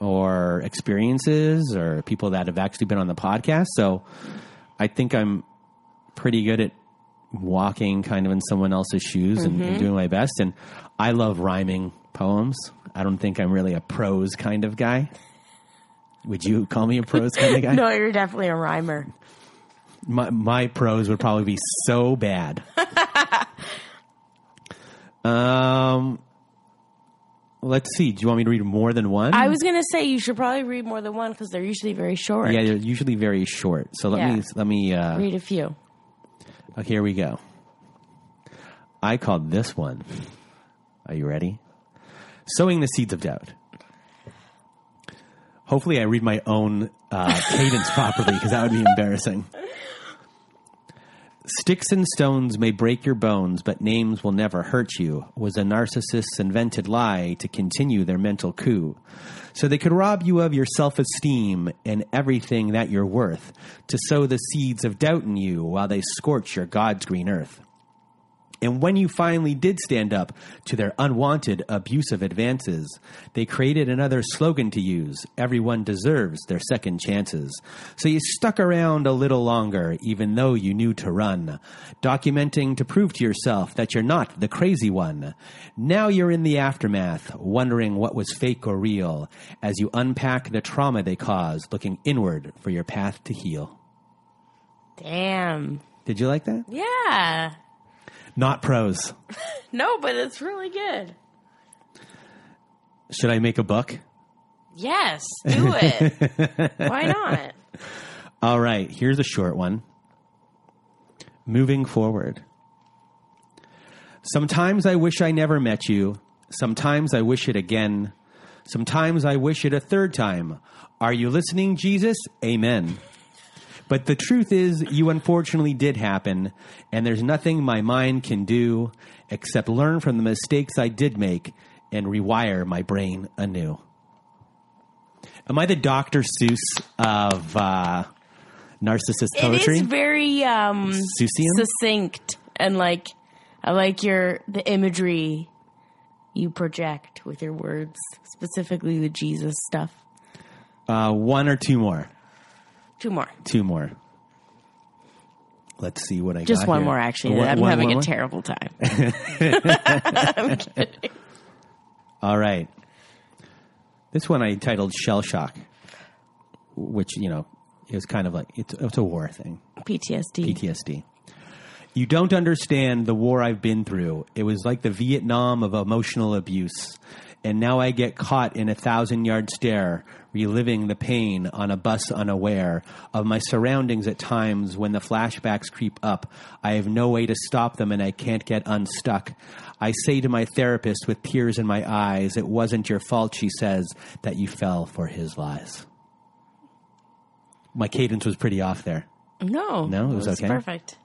Speaker 1: or experiences or people that have actually been on the podcast. So I think I'm pretty good at walking kind of in someone else's shoes and, and doing my best. And I love rhyming poems. I don't think I'm really a prose kind of guy. Would you call me a prose kind of [laughs] guy?
Speaker 2: no, you're definitely a rhymer.
Speaker 1: My, my prose would probably be so bad. [laughs] um, let's see. Do you want me to read more than one?
Speaker 2: I was gonna say you should probably read more than one because they're usually very short.
Speaker 1: Yeah, they're usually very short. So let
Speaker 2: Yeah.
Speaker 1: me let me. Uh,
Speaker 2: Read a few.
Speaker 1: Oh, here we go. I called this one. Are you ready? Sowing the seeds of doubt. Hopefully, I read my own uh, [laughs] cadence properly because that would be embarrassing. Sticks and stones may break your bones, but names will never hurt you, was a narcissist's invented lie to continue their mental coup. So they could rob you of your self esteem and everything that you're worth, to sow the seeds of doubt in you while they scorch your God's green earth. And when you finally did stand up to their unwanted abusive advances, they created another slogan to use everyone deserves their second chances. So you stuck around a little longer, even though you knew to run, documenting to prove to yourself that you're not the crazy one. Now you're in the aftermath, wondering what was fake or real, as you unpack the trauma they caused, looking inward for your path to heal.
Speaker 2: Damn.
Speaker 1: Did you like that?
Speaker 2: Yeah.
Speaker 1: Not prose. [laughs]
Speaker 2: No, but it's really good.
Speaker 1: Should I make a book?
Speaker 2: Yes, do it. [laughs] Why not?
Speaker 1: All right, here's a short one. Moving forward. Sometimes I wish I never met you. Sometimes I wish it again. Sometimes I wish it a third time. Are you listening, Jesus? Amen. But the truth is, you unfortunately did happen, and there's nothing my mind can do except learn from the mistakes I did make and rewire my brain anew. Am I the Dr. Seuss of uh, narcissist poetry?
Speaker 2: It is very um,
Speaker 1: Seussian?
Speaker 2: succinct and like I like your the imagery you project with your words, specifically the Jesus stuff.
Speaker 1: Uh, one or two more.
Speaker 2: Two more.
Speaker 1: Two more. Let's see what I
Speaker 2: Just
Speaker 1: got
Speaker 2: one
Speaker 1: here.
Speaker 2: more, actually.
Speaker 1: One-
Speaker 2: I'm
Speaker 1: one
Speaker 2: having
Speaker 1: more?
Speaker 2: a terrible time. [laughs] [laughs]
Speaker 1: All right. This one I titled Shell Shock, which, you know, is kind of like it's, it's a war thing.
Speaker 2: PTSD.
Speaker 1: PTSD. You don't understand the war I've been through. It was like the Vietnam of emotional abuse. And now I get caught in a thousand yard stare, reliving the pain on a bus unaware of my surroundings at times when the flashbacks creep up. I have no way to stop them and I can't get unstuck. I say to my therapist with tears in my eyes, It wasn't your fault, she says, that you fell for his lies. My cadence was pretty off there.
Speaker 2: No.
Speaker 1: No, it was okay?
Speaker 2: Perfect.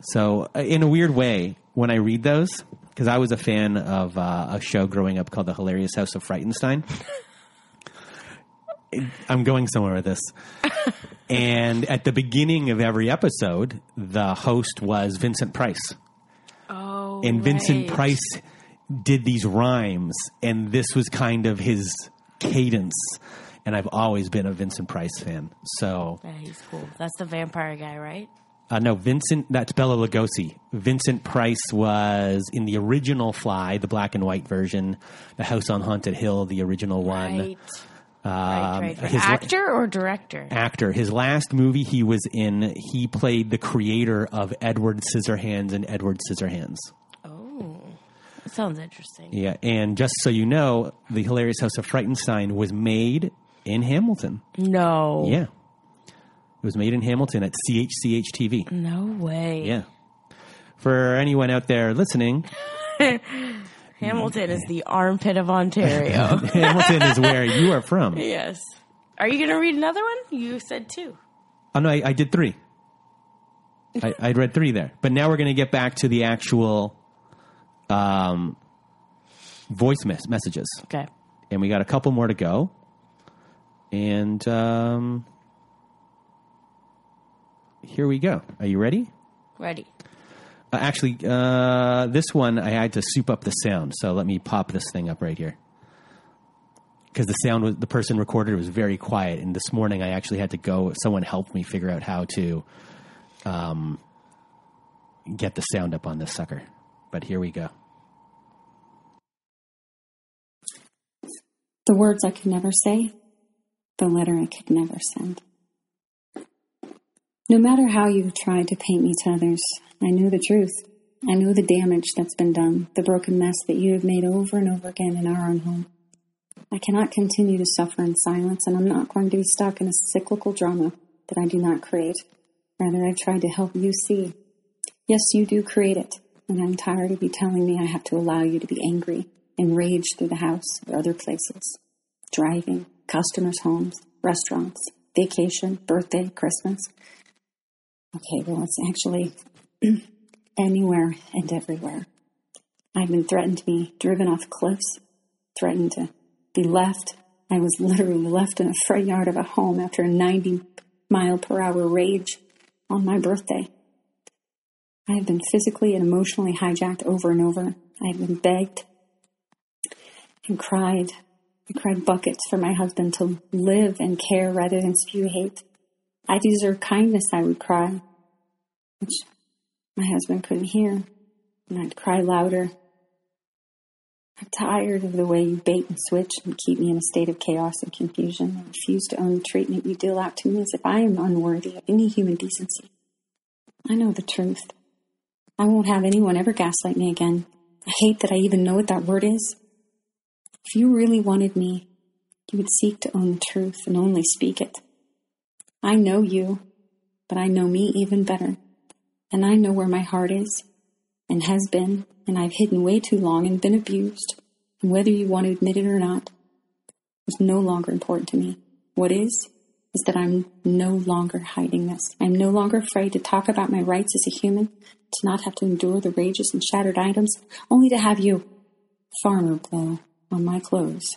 Speaker 1: So, uh, in a weird way, when I read those, because I was a fan of uh, a show growing up called The Hilarious House of Frightenstein. [laughs] I'm going somewhere with this. and at the beginning of every episode, the host was Vincent Price.
Speaker 2: Oh.
Speaker 1: And Vincent
Speaker 2: right.
Speaker 1: Price did these rhymes, and this was kind of his cadence. And I've always been a Vincent Price fan. So,
Speaker 2: Yeah, he's cool. That's the vampire guy, right?
Speaker 1: Uh, no, Vincent. That's Bela Lugosi. Vincent Price was in the original Fly, the black and white version, The House on Haunted Hill, the original one.
Speaker 2: Right.
Speaker 1: Um,
Speaker 2: right, right, right.
Speaker 1: his la-
Speaker 2: Actor or director?
Speaker 1: actor. His last movie he was in, he played the creator of Edward Scissorhands and Edward Scissorhands.
Speaker 2: Oh, that sounds interesting.
Speaker 1: Yeah, and just so you know, the Hilarious House of Frightenstein was made in Hamilton.
Speaker 2: No.
Speaker 1: Yeah, it was made in Hamilton at CHCH TV.
Speaker 2: No way.
Speaker 1: Yeah. For anyone out there listening, [laughs]
Speaker 2: Hamilton is the armpit of Ontario. [laughs]
Speaker 1: Hamilton is where you are from.
Speaker 2: yes. Are you going to read another one? You said two.
Speaker 1: Oh no, I, I did three. I, I read three there, but now we're going to get back to the actual um, voice mes- messages,
Speaker 2: Okay.
Speaker 1: and we got a couple more to go. And um, here we go. Are you ready?
Speaker 2: Ready.
Speaker 1: Uh, actually, uh, this one I had to soup up the sound, so let me pop this thing up right here. Because the sound was the person recorded it was very quiet, and this morning I actually had to go. Someone helped me figure out how to um, get the sound up on this sucker. But here we go.
Speaker 6: The words I could never say, the letter I could never send. No matter how you've tried to paint me to others, I knew the truth. I know the damage that's been done, the broken mess that you have made over and over again in our own home. I cannot continue to suffer in silence, and I'm not going to be stuck in a cyclical drama that I do not create. Rather, I've tried to help you see. Yes, you do create it, and I'm tired of you telling me I have to allow you to be angry and rage through the house or other places. Driving, customers' homes, restaurants, vacation, birthday, Christmas. Okay, well, it's actually [clears throat] anywhere and everywhere. I've been threatened to be driven off cliffs, threatened to be left. I was literally left in a front yard of a home after a 90 mile per hour rage on my birthday. I have been physically and emotionally hijacked over and over. I have been begged and cried. I cried buckets for my husband to live and care rather than spew hate. I deserve kindness, I would cry, which my husband couldn't hear, and I'd cry louder. I'm tired of the way you bait and switch and keep me in a state of chaos and confusion. I refuse to own the treatment you deal out to me as if I am unworthy of any human decency. I know the truth. I won't have anyone ever gaslight me again. I hate that I even know what that word is. If you really wanted me, you would seek to own the truth and only speak it. I know you, but I know me even better. And I know where my heart is and has been, and I've hidden way too long and been abused. And whether you want to admit it or not is no longer important to me. What is, is that I'm no longer hiding this. I'm no longer afraid to talk about my rights as a human, to not have to endure the rages and shattered items, only to have you, farmer, blow on my clothes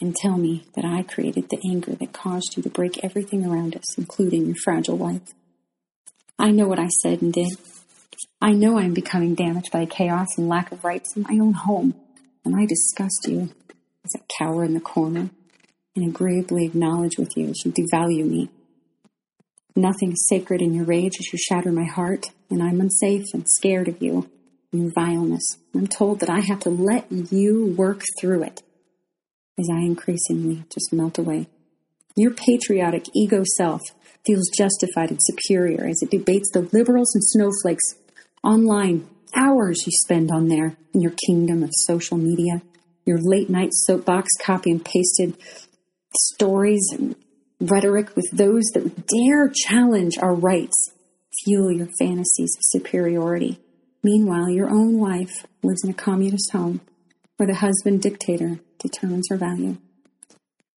Speaker 6: and tell me that I created the anger that caused you to break everything around us, including your fragile wife. I know what I said and did. I know I am becoming damaged by chaos and lack of rights in my own home, and I disgust you as a cower in the corner and agreeably acknowledge with you as you devalue me. Nothing sacred in your rage as you shatter my heart, and I'm unsafe and scared of you and your vileness. I'm told that I have to let you work through it as I increasingly just melt away. Your patriotic ego self feels justified and superior as it debates the liberals and snowflakes online, hours you spend on there in your kingdom of social media, your late night soapbox copy and pasted stories and rhetoric with those that dare challenge our rights, fuel your fantasies of superiority. Meanwhile, your own wife lives in a communist home where the husband dictator determines her value.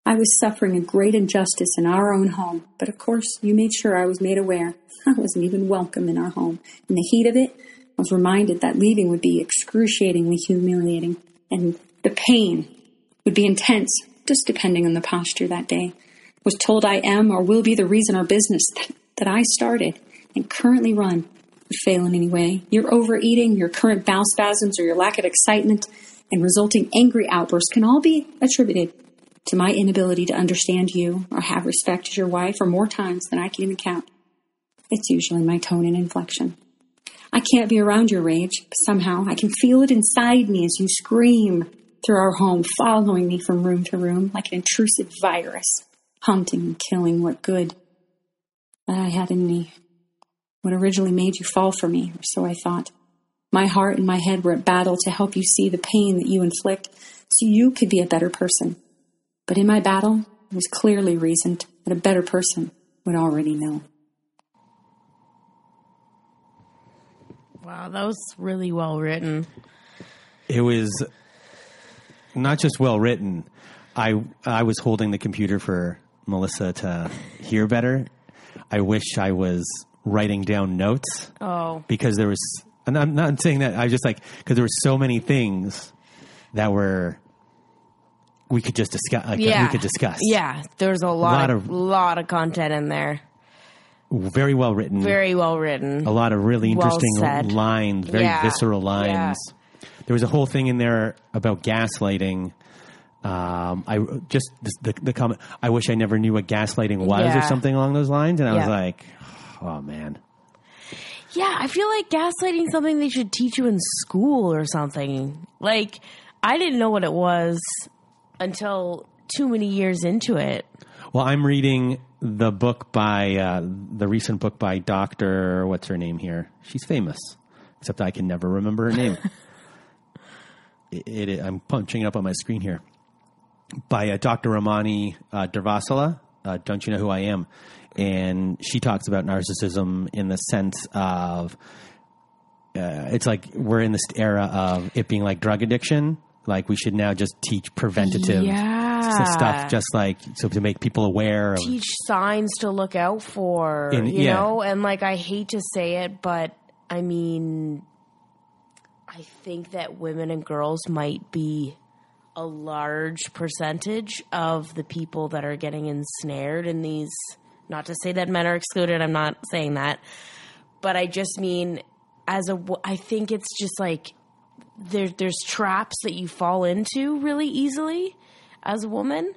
Speaker 6: I was suffering a great injustice in our own home, but of course you made sure I was made aware. [laughs] I wasn't even welcome in our home. In the heat of it, I was reminded that leaving would be excruciatingly humiliating, and the pain would be intense, just depending on the posture that day. Was told I am or will be the reason our business that, that I started and currently run would fail in any way. Your overeating, your current bowel spasms, or your lack of excitement and resulting angry outbursts can all be attributed to my inability to understand you or have respect as your wife or more times than I can even count. It's usually my tone and inflection. I can't be around your rage, but somehow I can feel it inside me as you scream through our home, following me from room to room like an intrusive virus, hunting and killing what good that I had in me. What originally made you fall for me, or so I thought. My heart and my head were at battle to help you see the pain that you inflict so you could be a better person. But in my battle, it was clearly reasoned that a better person would already know.
Speaker 2: Wow, that was really well written.
Speaker 1: It was not just well written. I I was holding the computer for Melissa to hear better. I wish I was writing down notes
Speaker 2: Oh,
Speaker 1: because there was. And I'm not saying that. I was just like because there were so many things that were we could just discuss. Like,
Speaker 2: yeah.
Speaker 1: we could discuss.
Speaker 2: Yeah, there's a lot,
Speaker 1: Lot
Speaker 2: of,
Speaker 1: of-
Speaker 2: lot of content in there.
Speaker 1: very well written.
Speaker 2: Very well written.
Speaker 1: a lot of really interesting
Speaker 2: said.
Speaker 1: lines, very
Speaker 2: Yeah.
Speaker 1: visceral lines.
Speaker 2: Yeah.
Speaker 1: There was a whole thing in there about gaslighting. Um, I just the, the, the comment. I wish I never knew what gaslighting was, or something along those lines. And I was like, oh man,
Speaker 2: Yeah, I feel like gaslighting is something they should teach you in school or something. Like, I didn't know what it was until too many years into it.
Speaker 1: Well, I'm reading the book by uh, the recent book by Doctor. What's her name here? She's famous, except I can never remember her name. [laughs] it, it, I'm punching it up on my screen here by uh, Dr. Ramani uh, Durvasula. Uh, Don't you know who I am? And she talks about narcissism in the sense of uh, it's like we're in this era of it being like drug addiction. Like we should now just teach preventative
Speaker 2: Yeah.
Speaker 1: stuff, just like so to make people aware of.
Speaker 2: Teach signs to look out for, you
Speaker 1: yeah.
Speaker 2: know? And, like, I hate to say it, but I mean, I think that women and girls might be a large percentage of the people that are getting ensnared in these. Not to say that men are excluded, I'm not saying that. But I just mean, as a. I think it's just like there, there's traps that you fall into really easily as a woman.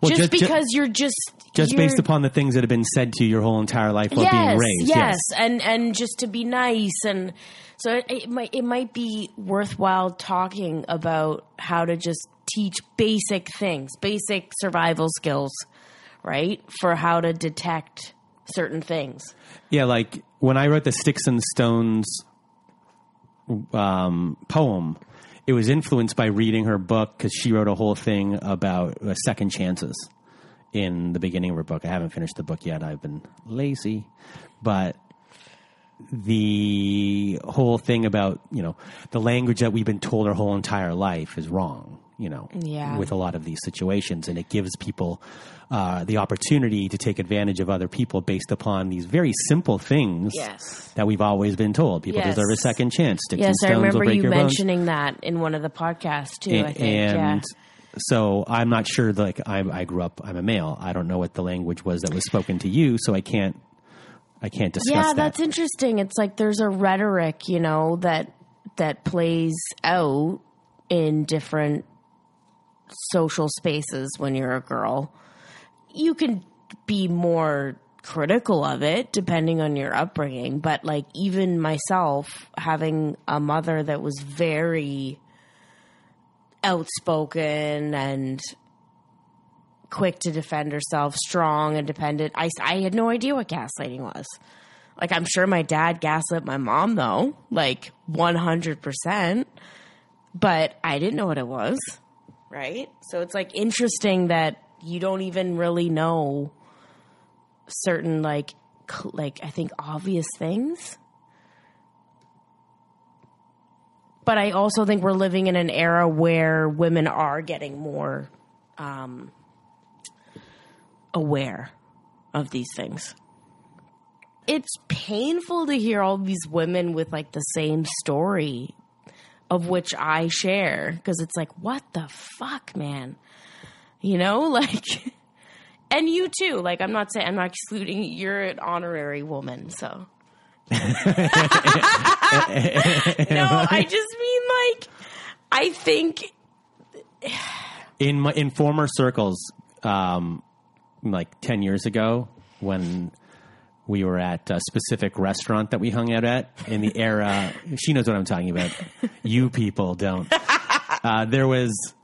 Speaker 1: Well,
Speaker 2: just,
Speaker 1: ju-
Speaker 2: because you're just
Speaker 1: just
Speaker 2: you're-
Speaker 1: based upon the things that have been said to you your whole entire life while being raised.
Speaker 2: Yes, and and just to be nice, and so it, it might it might be worthwhile talking about how to just teach basic things, basic survival skills, right, for how to detect certain things.
Speaker 1: Yeah, like when I wrote the Sticks and Stones um, poem, it was influenced by reading her book because she wrote a whole thing about uh, second chances in the beginning of her book. I haven't finished the book yet. I've been lazy, but the whole thing about you know the language that we've been told our whole entire life is wrong. You know,
Speaker 2: Yeah.
Speaker 1: with a lot of these situations, and it gives people uh, the opportunity to take advantage of other people based upon these very simple things
Speaker 2: Yes.
Speaker 1: that we've always been told. People
Speaker 2: Yes.
Speaker 1: deserve a second chance. Sticks
Speaker 2: Yes,
Speaker 1: and
Speaker 2: I remember you
Speaker 1: your bones.
Speaker 2: mentioning that in one of the podcasts too. I
Speaker 1: A-
Speaker 2: think, yeah.
Speaker 1: and so I'm not sure. Like I, I grew up, I'm a male. I don't know what the language was that was spoken to you, so I can't. I can't discuss
Speaker 2: yeah
Speaker 1: that.
Speaker 2: that's interesting it's like there's a rhetoric you know that that plays out in different social spaces when you're a girl you can be more critical of it depending on your upbringing but like even myself having a mother that was very outspoken and quick to defend herself, strong, independent. I, I had no idea what gaslighting was. Like, I'm sure my dad gaslit my mom, though, like 100%, but I didn't know what it was, right? So it's like interesting that you don't even really know certain, like, cl- like I think obvious things. But I also think we're living in an era where women are getting more um, aware of these things. It's painful to hear all these women with like the same story of which I share because it's like, what the fuck, man? You know, [laughs] like, and you too. Like, I'm not saying I'm not excluding. You're an honorary woman, so. [laughs] no, I just mean like, I think
Speaker 1: in my in former circles, um, like ten years ago, when we were at a specific restaurant that we hung out at in the era, she knows what I'm talking about. You people don't. Uh, there was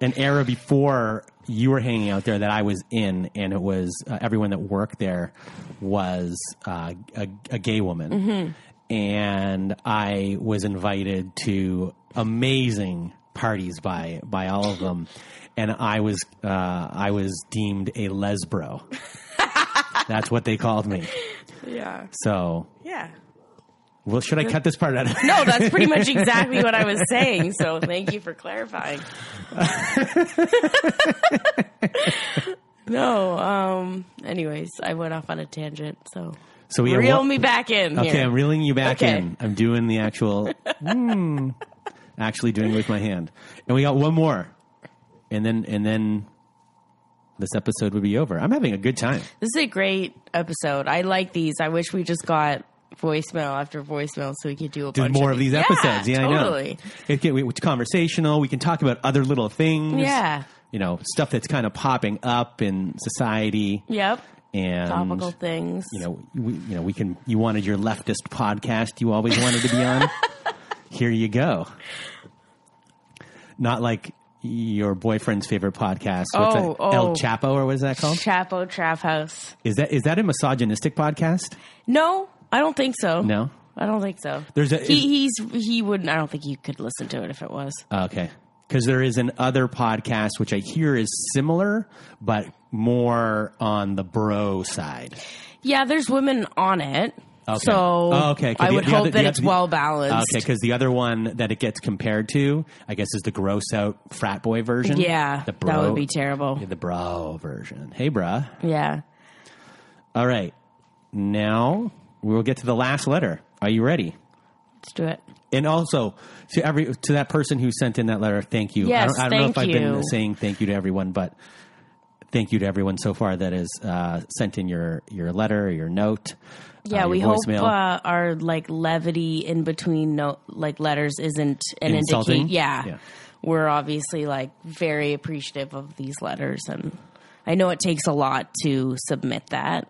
Speaker 1: an era before you were hanging out there that I was in, and it was uh, everyone that worked there was uh, a, a gay woman, and I was invited to amazing parties by by all of them, and I was uh, I was deemed a lesbro. [laughs] That's what they called me.
Speaker 2: yeah,
Speaker 1: So,
Speaker 2: yeah.
Speaker 1: Well, should I cut this part out? [laughs]
Speaker 2: No, that's pretty much [laughs] exactly what I was saying. So thank you for clarifying. [laughs] no, um, anyways, I went off on a tangent. So
Speaker 1: So we
Speaker 2: reel
Speaker 1: what-
Speaker 2: me back in.
Speaker 1: Okay,
Speaker 2: here.
Speaker 1: I'm reeling you back
Speaker 2: Okay.
Speaker 1: in. I'm doing the actual, mm, actually doing it with my hand. And we got one more, and then and then this episode would be over. I'm having a good time.
Speaker 2: This is a great episode. I like these. I wish we just got voicemail after voicemail so we could do a
Speaker 1: Do
Speaker 2: bunch
Speaker 1: more
Speaker 2: of
Speaker 1: of these episodes. Yeah,
Speaker 2: totally.
Speaker 1: I know. It get, it's conversational. We can talk about other little things.
Speaker 2: Yeah.
Speaker 1: you know, stuff that's kind of popping up in society.
Speaker 2: Yep.
Speaker 1: And
Speaker 2: Topical things.
Speaker 1: you know, we, you know, we can. You wanted your leftist podcast. You always wanted to be on. [laughs] Here you go. Not like your boyfriend's favorite podcast. What's
Speaker 2: Oh,
Speaker 1: that? El
Speaker 2: oh.
Speaker 1: Chapo, or what is that called?
Speaker 2: Chapo Trap House.
Speaker 1: Is that is that a misogynistic podcast?
Speaker 2: No, I don't think so.
Speaker 1: No.
Speaker 2: I don't think so.
Speaker 1: There's a-
Speaker 2: he, he's he wouldn't. I don't think you could listen to it if it was.
Speaker 1: Okay. Because there is an other podcast which I hear is similar, but more on the bro side.
Speaker 2: Yeah, there's women on it.
Speaker 1: Okay.
Speaker 2: So
Speaker 1: Oh, okay.
Speaker 2: I
Speaker 1: the-
Speaker 2: would
Speaker 1: the
Speaker 2: hope
Speaker 1: other-
Speaker 2: that it's
Speaker 1: other-
Speaker 2: well balanced.
Speaker 1: Okay, because the other one that it gets compared to, I guess, is the gross out frat boy version.
Speaker 2: Yeah,
Speaker 1: the bro,
Speaker 2: that would be terrible.
Speaker 1: yeah, The bro version. Hey, bruh.
Speaker 2: Yeah.
Speaker 1: All right. Now we'll get to the last letter. Are you ready?
Speaker 2: Let's do it.
Speaker 1: And also to every to that person who sent in that letter, thank you. I
Speaker 2: Yes,
Speaker 1: don't, I don't know if
Speaker 2: thank
Speaker 1: I've been saying thank you to everyone, but thank you to everyone so far that has uh, sent in your your letter, your note.
Speaker 2: Yeah,
Speaker 1: uh,
Speaker 2: we
Speaker 1: your
Speaker 2: hope
Speaker 1: voicemail.
Speaker 2: uh, our like levity in between no like letters isn't an
Speaker 1: Insulting?
Speaker 2: Yeah.
Speaker 1: Yeah.
Speaker 2: we're obviously like very appreciative of these letters, and I know it takes a lot to submit that,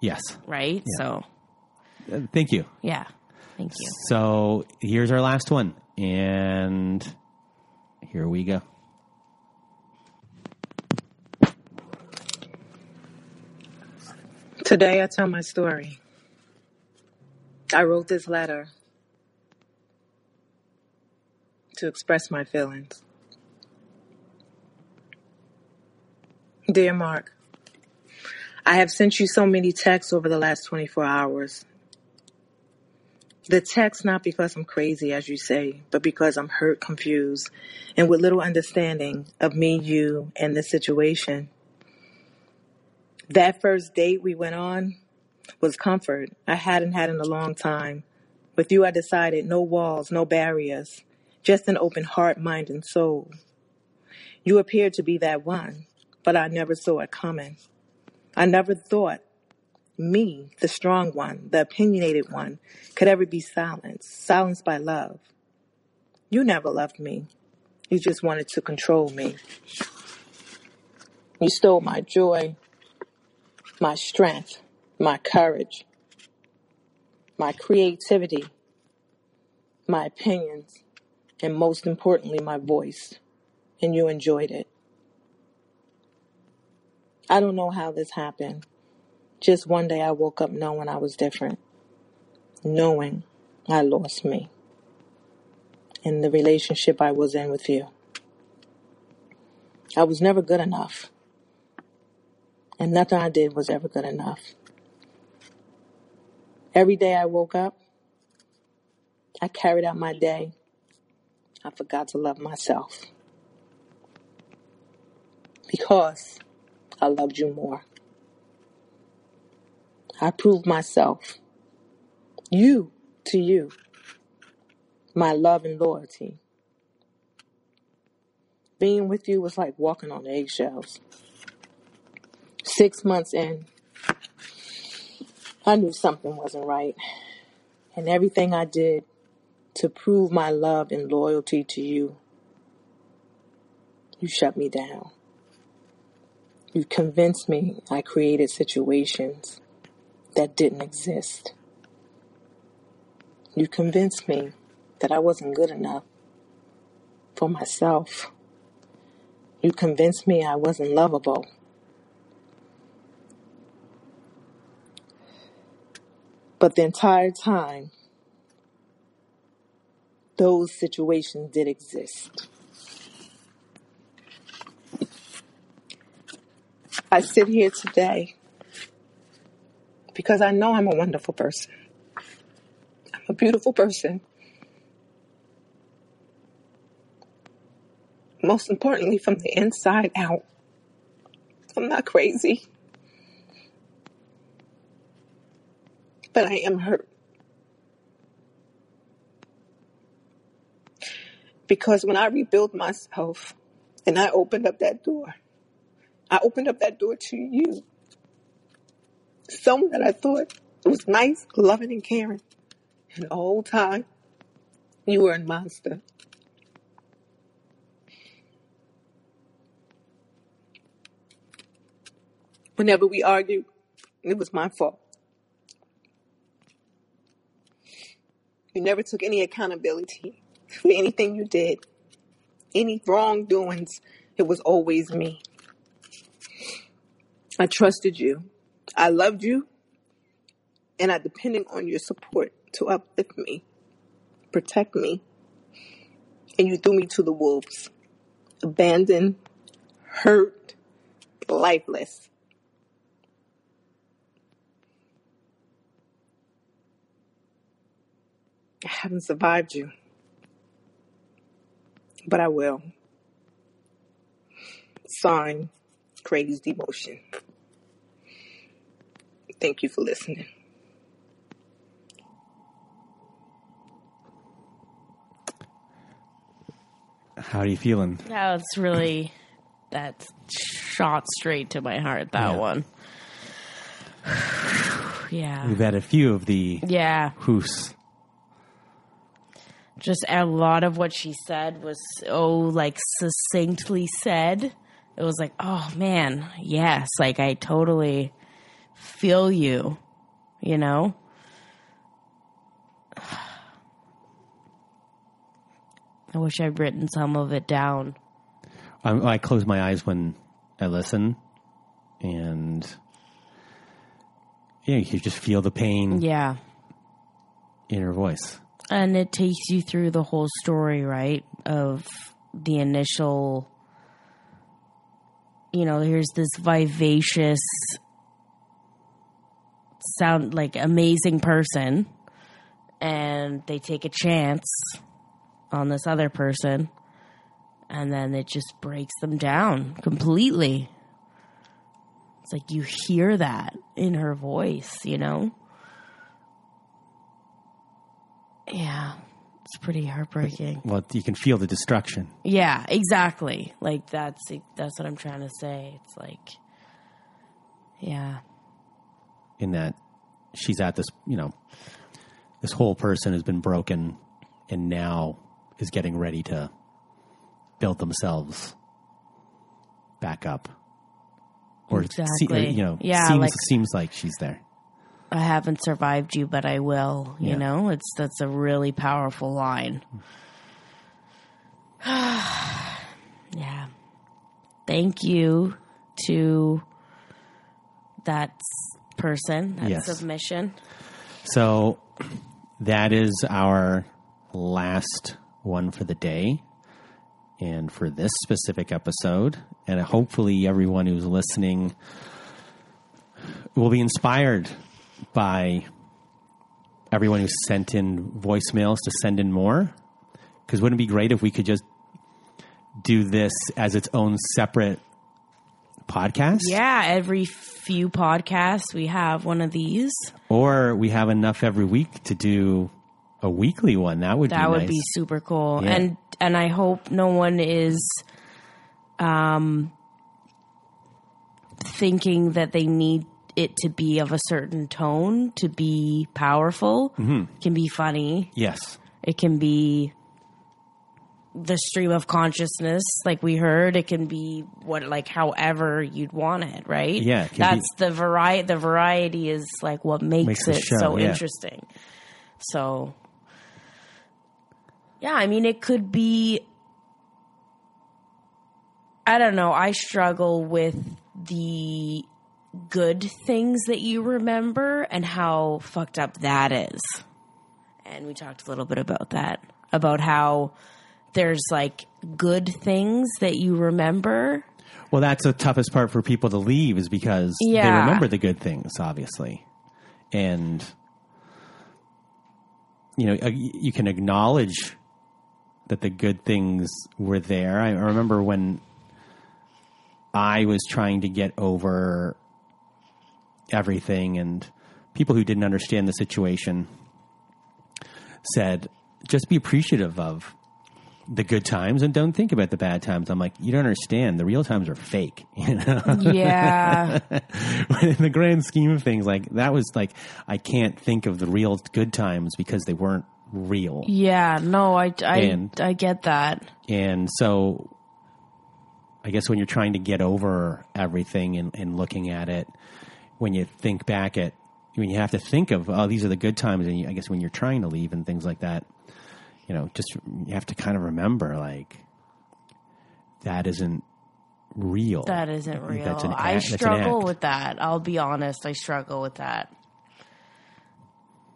Speaker 1: yes,
Speaker 2: right? So
Speaker 1: Uh, thank you.
Speaker 2: yeah, thank you.
Speaker 1: So here's our last one, and here we go.
Speaker 7: Today I tell my story. I wrote this letter to express my feelings. Dear Mark, I have sent you so many texts over the last 24 hours. The text not because I'm crazy, as you say, but because I'm hurt, confused, and with little understanding of me, you, and the situation. That first date we went on was comfort I hadn't had in a long time. With you, I decided no walls, no barriers, just an open heart, mind, and soul. You appeared to be that one, but I never saw it coming. I never thought me, the strong one, the opinionated one, could ever be silenced, silenced by love. You never loved me. You just wanted to control me. You stole my joy, my strength, my courage, my creativity, my opinions, and most importantly, my voice. And you enjoyed it. I don't know how this happened. Just one day I woke up knowing I was different, knowing I lost me in the relationship I was in with you. I was never good enough, and nothing I did was ever good enough. Every day I woke up, I carried out my day. I forgot to love myself because I loved you more. I proved myself, you to you, my love and loyalty. Being with you was like walking on eggshells. Six months in, I knew something wasn't right. And everything I did to prove my love and loyalty to you, you shut me down. You convinced me I created situations that didn't exist. You convinced me that I wasn't good enough for myself. You convinced me I wasn't lovable. But the entire time, those situations did exist. I sit here today because I know I'm a wonderful person. I'm a beautiful person. Most importantly, from the inside out. I'm not crazy. But I am hurt. Because when I rebuilt myself and I opened up that door, I opened up that door to you. Someone that I thought was nice, loving, and caring. And whole time, you were a monster. Whenever we argued, it was my fault. You never took any accountability for anything you did, any wrongdoings. It was always me. I trusted you. I loved you. And I depended on your support to uplift me, protect me. And you threw me to the wolves, abandoned, hurt, lifeless. I haven't survived you, but I will. Sign, Crazy Demotion. Thank you for listening.
Speaker 1: How are you feeling?
Speaker 2: No, it's really that shot straight to my heart. That
Speaker 1: Yeah.
Speaker 2: one. [sighs] yeah.
Speaker 1: We've had a few of the
Speaker 2: Yeah.
Speaker 1: who's.
Speaker 2: just a lot of what she said was so like succinctly said. It was like, oh man, yes, like I totally feel you, you know? I wish I'd written some of it down.
Speaker 1: I, I close my eyes when I listen, and yeah, you just feel the pain
Speaker 2: Yeah.
Speaker 1: in her voice.
Speaker 2: And it takes you through the whole story, right? Of the initial, you know, here's this vivacious, sound like amazing person, and they take a chance on this other person, and then it just breaks them down completely. It's like you hear that in her voice, you know? Yeah, it's pretty heartbreaking.
Speaker 1: Well, you can feel the destruction.
Speaker 2: Yeah, exactly. Like that's that's what I'm trying to say. It's like, yeah,
Speaker 1: in that she's at this, you know, this whole person has been broken and now is getting ready to build themselves back up. Or
Speaker 2: Exactly.
Speaker 1: you know,
Speaker 2: Yeah,
Speaker 1: seems
Speaker 2: like-
Speaker 1: seems like she's there.
Speaker 2: I haven't survived you, but I will. You
Speaker 1: Yeah.
Speaker 2: know, it's that's a really powerful line. [sighs] yeah. Thank you to that s- person, that
Speaker 1: Yes.
Speaker 2: submission.
Speaker 1: So that is our last one for the day and for this specific episode. And hopefully, everyone who's listening will be inspired by everyone who sent in voicemails to send in more. Because wouldn't it be great if we could just do this as its own separate podcast?
Speaker 2: Yeah, every few podcasts we have one of these.
Speaker 1: Or we have enough every week to do a weekly one. That would
Speaker 2: That
Speaker 1: be
Speaker 2: would
Speaker 1: nice.
Speaker 2: be super cool.
Speaker 1: Yeah.
Speaker 2: And and I hope no one is um thinking that they need it to be of a certain tone to be powerful.
Speaker 1: Mm-hmm.
Speaker 2: It can be funny.
Speaker 1: Yes.
Speaker 2: It can be the stream of consciousness like we heard it can be what like however you'd want it right?
Speaker 1: Yeah, it
Speaker 2: that's the variety the variety is like what makes,
Speaker 1: Makes
Speaker 2: it
Speaker 1: show,
Speaker 2: so
Speaker 1: yeah.
Speaker 2: interesting. So yeah i mean it could be i don't know i struggle with the good things that you remember and how fucked up that is. And we talked a little bit about that about how there's like good things that you remember
Speaker 1: Well, that's the toughest part for people to leave is because they remember the good things, obviously. And, you know, uh, you can acknowledge that the good things were there. I remember when I was trying to get over everything, and people who didn't understand the situation said, just be appreciative of the good times and don't think about the bad times. I'm like, you don't understand. The real times are fake. [laughs] You know,
Speaker 2: yeah [laughs]
Speaker 1: in the grand scheme of things, like that was like I can't think of the real good times because they weren't real.
Speaker 2: yeah no i i,
Speaker 1: And-
Speaker 2: I get that
Speaker 1: And so, I guess when you're trying to get over everything and, and looking at it, when you think back at, when you have to think of, oh, these are the good times, and you, I guess when you're trying to leave and things like that, you know, just you have to kind of remember, like, that isn't real.
Speaker 2: that isn't real
Speaker 1: That's an
Speaker 2: i
Speaker 1: act- an
Speaker 2: struggle with that i'll be honest i struggle with that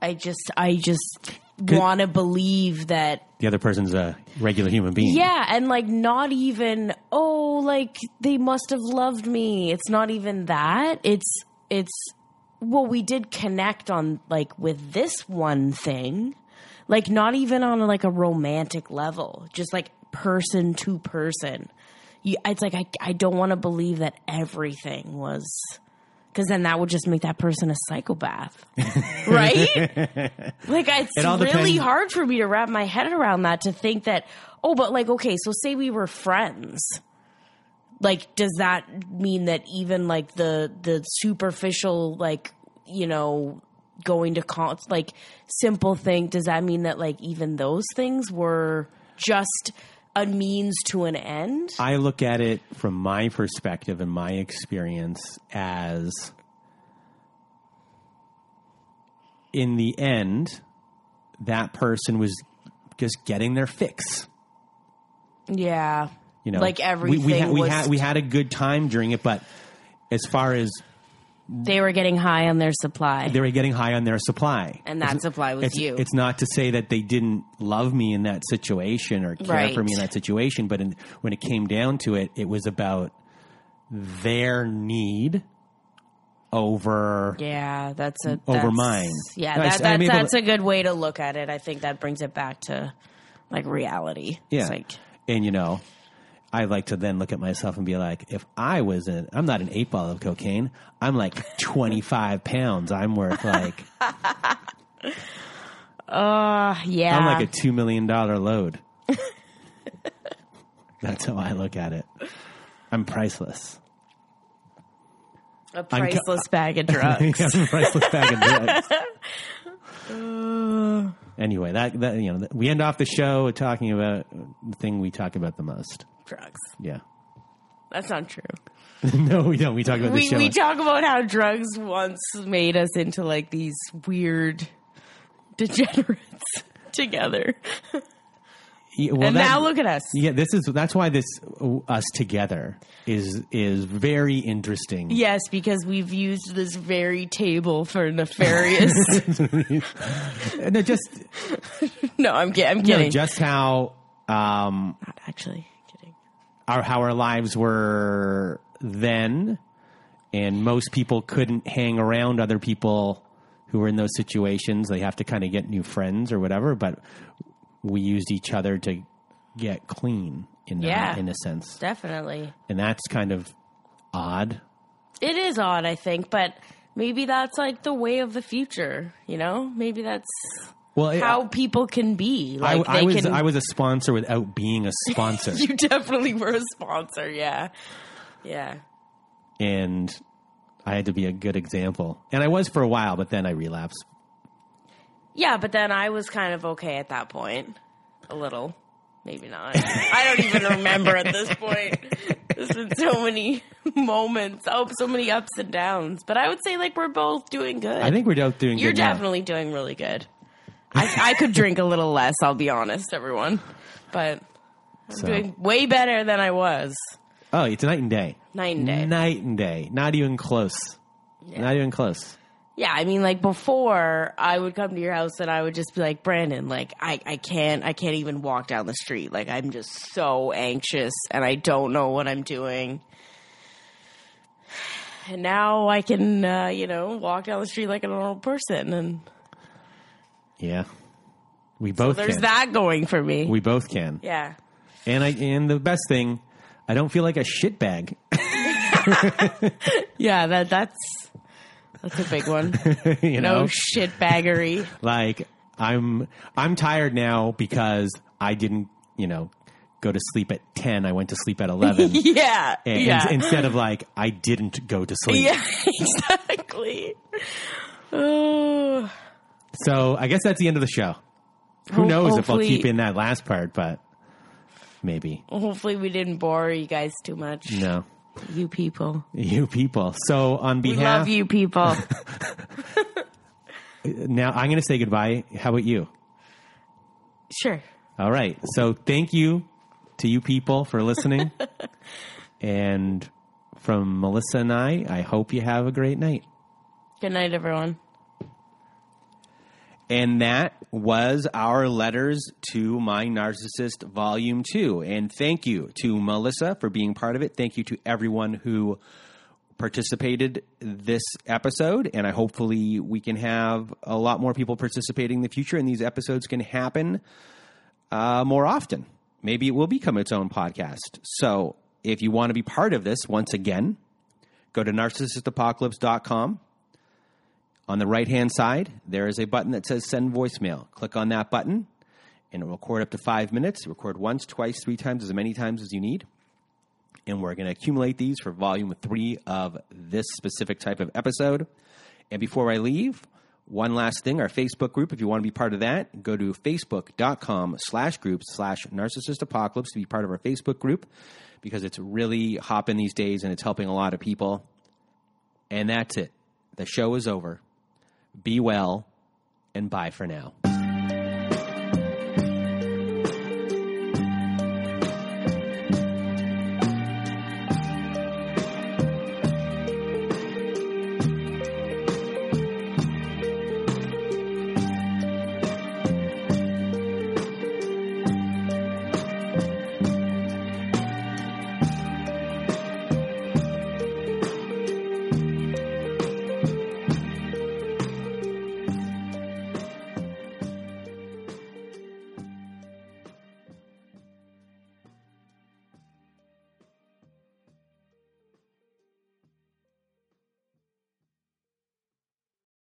Speaker 2: i just i just want to believe that
Speaker 1: the other person's a regular human being.
Speaker 2: Yeah, and like not even oh like they must have loved me. It's not even that. It's it's well we did connect on like with this one thing. Like not even on like a romantic level, just like person to person. You, it's like I I don't want to believe that everything was because then that would just make that person a psychopath, [laughs] right? like it's
Speaker 1: It
Speaker 2: really
Speaker 1: depends-
Speaker 2: hard for me to wrap my head around that to think that oh, but like okay, so say we were friends, like does that mean that even like the the superficial like you know going to con like simple thing does that mean that like even those things were just a means to an end
Speaker 1: I look at it from my perspective and my experience as in the end, that person was just getting their fix.
Speaker 2: yeah
Speaker 1: You know,
Speaker 2: like
Speaker 1: we,
Speaker 2: everything
Speaker 1: we, had, we
Speaker 2: was
Speaker 1: had we had a good time during it, but as far as
Speaker 2: they were getting high on their supply
Speaker 1: they were getting high on their supply,
Speaker 2: and that supply was
Speaker 1: it's,
Speaker 2: you
Speaker 1: It's not to say that they didn't love me in that situation or care
Speaker 2: Right.
Speaker 1: for me in that situation, but in, when it came down to it, it was about their need over
Speaker 2: Yeah, that's a
Speaker 1: over
Speaker 2: that's-
Speaker 1: mine.
Speaker 2: Yeah, that,
Speaker 1: I
Speaker 2: that's that's a good way to look at it. I think that brings it back to like reality.
Speaker 1: Yeah.
Speaker 2: It's like
Speaker 1: and you know, I like to then look at myself and be like, if I was in, I'm not an eight ball of cocaine. I'm like [laughs] 25 pounds. I'm worth like, [laughs]
Speaker 2: uh yeah.
Speaker 1: I'm like a $2 million load. [laughs] That's how I look at it. I'm priceless.
Speaker 2: a
Speaker 1: I'm
Speaker 2: priceless bag of drugs.
Speaker 1: I'm a priceless bag of drugs. [sighs] anyway, that, that, you know, we end off the show talking about the thing we talk about the most.
Speaker 2: drugs.
Speaker 1: Yeah.
Speaker 2: That's not true. [laughs]
Speaker 1: no, we don't. We talk about the
Speaker 2: We
Speaker 1: show.
Speaker 2: we talk about how drugs once made us into like these weird degenerates [laughs] together. [laughs]
Speaker 1: Yeah, well,
Speaker 2: and
Speaker 1: that-
Speaker 2: now look at us.
Speaker 1: Yeah, this is that's why this us together is is very interesting.
Speaker 2: Yes, because we've used this very table for nefarious. [laughs]
Speaker 1: no, just [laughs]
Speaker 2: no, I'm, ki- I'm
Speaker 1: no,
Speaker 2: kidding.
Speaker 1: just how um
Speaker 2: Not actually kidding.
Speaker 1: our how our lives were then, and most people couldn't hang around other people who were in those situations. They have to kind of get new friends or whatever. But we used each other to get clean in
Speaker 2: Yeah.
Speaker 1: a, in a sense,
Speaker 2: Definitely.
Speaker 1: and that's kind of odd.
Speaker 2: It is odd, I think, but maybe that's like the way of the future, you know? Maybe that's
Speaker 1: Well, it-
Speaker 2: how uh, people can be. Like
Speaker 1: I
Speaker 2: they
Speaker 1: was
Speaker 2: can
Speaker 1: I was a sponsor without being a sponsor, [laughs]
Speaker 2: You definitely were a sponsor, yeah. Yeah.
Speaker 1: and I had to be a good example. And I was for a while, but then I relapsed.
Speaker 2: Yeah, but then I was kind of okay at that point. A little. Maybe not. [laughs] I don't even remember at this point. There's been so many [laughs] moments. Oh, so many ups and downs. But I would say like we're both doing good.
Speaker 1: I think we're both doing good.
Speaker 2: You're
Speaker 1: good now.
Speaker 2: definitely doing really good. I, I could drink a little less, I'll be honest, everyone. But I'm
Speaker 1: So-
Speaker 2: doing way better than I was.
Speaker 1: Oh, it's night and day.
Speaker 2: Night and day.
Speaker 1: Night and day. Not even close. Not even close.
Speaker 2: Yeah, I mean, like before, I would come to your house and I would just be like, Brandon, like I, I can't, I can't even walk down the street. Like I'm just so anxious and I don't know what I'm doing. And now I can, uh, you know, walk down the street like a normal person, and
Speaker 1: Yeah. We both
Speaker 2: there's
Speaker 1: can.
Speaker 2: that going for me.
Speaker 1: We both can.
Speaker 2: yeah,
Speaker 1: And I and the best thing, I don't feel like a shitbag. [laughs]
Speaker 2: yeah, that that's that's a big one. [laughs]
Speaker 1: you
Speaker 2: No
Speaker 1: know?
Speaker 2: shit baggery. [laughs]
Speaker 1: like I'm I'm tired now because I didn't, you know, go to sleep at 10, I went to sleep at [laughs] 11.
Speaker 2: yeah,
Speaker 1: And
Speaker 2: yeah,
Speaker 1: instead of like I didn't go to sleep.
Speaker 2: yeah, exactly. Oh.
Speaker 1: So I guess that's the end of the show. Who
Speaker 2: Ho-
Speaker 1: knows if I'll keep in that last part, but maybe.
Speaker 2: Hopefully, we didn't bore you guys too much.
Speaker 1: No.
Speaker 2: You people.
Speaker 1: You people. So on
Speaker 2: We
Speaker 1: behalf
Speaker 2: love you people. [laughs]
Speaker 1: now I'm gonna say goodbye. How about you?
Speaker 2: sure.
Speaker 1: All right. So thank you to you people for listening. [laughs] and from Melissa and I, I hope you have a great night.
Speaker 2: Good night, everyone.
Speaker 1: And that was our letters to my narcissist volume two. And thank you to Melissa for being part of it. Thank you to everyone who participated this episode. And I hopefully we can have a lot more people participating in the future and these episodes can happen uh, more often. Maybe it will become its own podcast. So if you want to be part of this, once again, go to narcissistapocalypse.com. On the right hand side, there is a button that says send voicemail. Click on that button and it will record up to five minutes. Record once, twice, three times, as many times as you need. and we're going to accumulate these for volume three of this specific type of episode. And before I leave, one last thing, our Facebook group, if you want to be part of that, go to facebook.com slash group slash narcissist apocalypse to be part of our Facebook group because it's really hopping these days and it's helping a lot of people. And that's it. The show is over. Be well and bye for now.